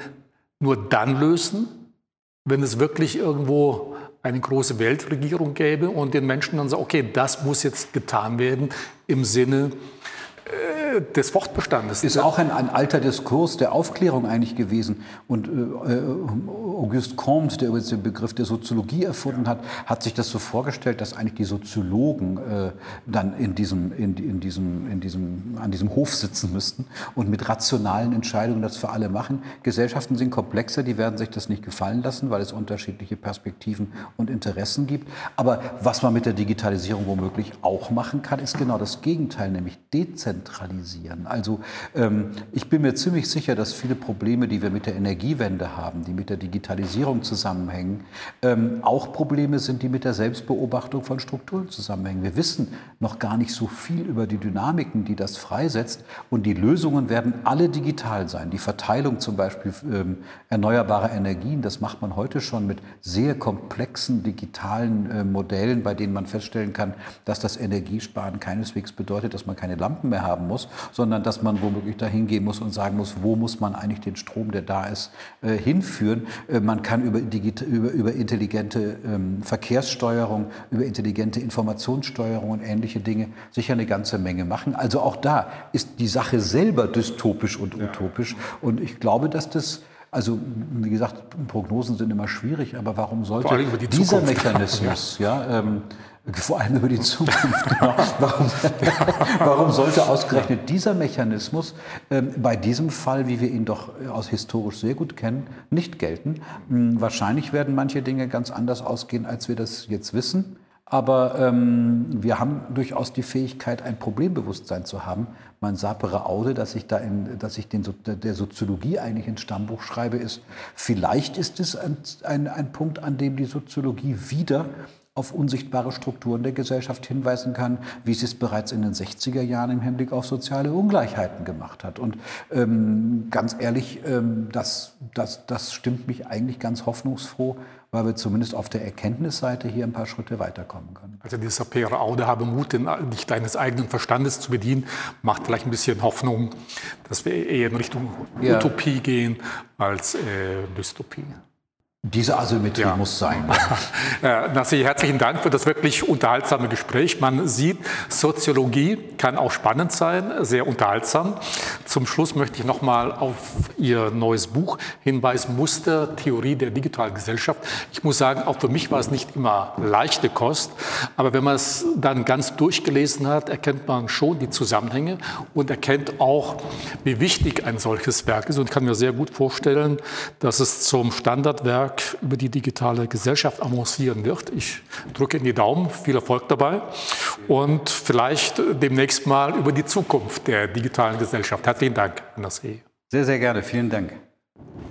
A: nur dann lösen, wenn es wirklich irgendwo eine große Weltregierung gäbe und den Menschen dann sagt, okay, das muss jetzt getan werden im Sinne des Fortbestandes.
B: Ist auch ein, ein, alter Diskurs der Aufklärung eigentlich gewesen. Und äh, äh Auguste Comte, der übrigens den Begriff der Soziologie erfunden hat, hat sich das so vorgestellt, dass eigentlich die Soziologen äh, dann in diesem, in, in, diesem, in diesem, an diesem Hof sitzen müssten und mit rationalen Entscheidungen das für alle machen. Gesellschaften sind komplexer, die werden sich das nicht gefallen lassen, weil es unterschiedliche Perspektiven und Interessen gibt. Aber was man mit der Digitalisierung womöglich auch machen kann, ist genau das Gegenteil, nämlich dezentralisieren. Also ähm, ich bin mir ziemlich sicher, dass viele Probleme, die wir mit der Energiewende haben, die mit der Digitalisierung zusammenhängen, ähm, auch Probleme sind, die mit der Selbstbeobachtung von Strukturen zusammenhängen. Wir wissen noch gar nicht so viel über die Dynamiken, die das freisetzt und die Lösungen werden alle digital sein. Die Verteilung zum Beispiel ähm, erneuerbarer Energien, das macht man heute schon mit sehr komplexen digitalen äh, Modellen, bei denen man feststellen kann, dass das Energiesparen keineswegs bedeutet, dass man keine Lampen mehr haben muss, sondern dass man womöglich dahin gehen muss und sagen muss, wo muss man eigentlich den Strom, der da ist, äh, hinführen. Äh, man kann über, über, über intelligente ähm, Verkehrssteuerung, über intelligente Informationssteuerung und ähnliche Dinge sicher eine ganze Menge machen. Also auch da ist die Sache selber dystopisch und utopisch. Und ich glaube, dass das Also wie gesagt, Prognosen sind immer schwierig, aber warum sollte die dieser Mechanismus, ja, ja ähm, vor allem über die Zukunft, genau, warum, warum, sollte ausgerechnet dieser Mechanismus ähm, bei diesem Fall, wie wir ihn doch aus historisch sehr gut kennen, nicht gelten? Hm, wahrscheinlich werden manche Dinge ganz anders ausgehen, als wir das jetzt wissen. Aber ähm, wir haben durchaus die Fähigkeit, ein Problembewusstsein zu haben. Mein sapere Aude, dass ich, da in, dass ich den, der Soziologie eigentlich ins Stammbuch schreibe, ist, vielleicht ist es ein, ein, ein Punkt, an dem die Soziologie wieder auf unsichtbare Strukturen der Gesellschaft hinweisen kann, wie sie es bereits in den 60er Jahren im Hinblick auf soziale Ungleichheiten gemacht hat. Und ähm, ganz ehrlich, ähm, das, das, das stimmt mich eigentlich ganz hoffnungsfroh, weil wir zumindest auf der Erkenntnisseite hier ein paar Schritte weiterkommen können.
A: Also dieser Pere Aude habe Mut, dich deines eigenen Verstandes zu bedienen, macht vielleicht ein bisschen Hoffnung, dass wir eher in Richtung ja. Utopie gehen als äh, Dystopie.
B: Diese Asymmetrie ja. muss sein.
A: Ja, Nassi, herzlichen Dank für das wirklich unterhaltsame Gespräch. Man sieht, Soziologie kann auch spannend sein, sehr unterhaltsam. Zum Schluss möchte ich noch mal auf Ihr neues Buch hinweisen, Muster, Theorie der digitalen Gesellschaft. Ich muss sagen, auch für mich war es nicht immer leichte Kost, aber wenn man es dann ganz durchgelesen hat, erkennt man schon die Zusammenhänge und erkennt auch, wie wichtig ein solches Werk ist und kann mir sehr gut vorstellen, dass es zum Standardwerk Werk über die digitale Gesellschaft avancieren wird. Ich drücke in die Daumen, viel Erfolg dabei und vielleicht demnächst mal über die Zukunft der digitalen Gesellschaft. Herzlichen Dank, Herr Nassé.
B: Sehr, sehr gerne. Vielen Dank.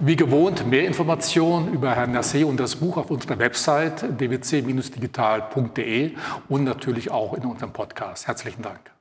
A: Wie gewohnt, mehr Informationen über Herrn Nassé und das Buch auf unserer Website dwc-digital.de und natürlich auch in unserem Podcast. Herzlichen Dank.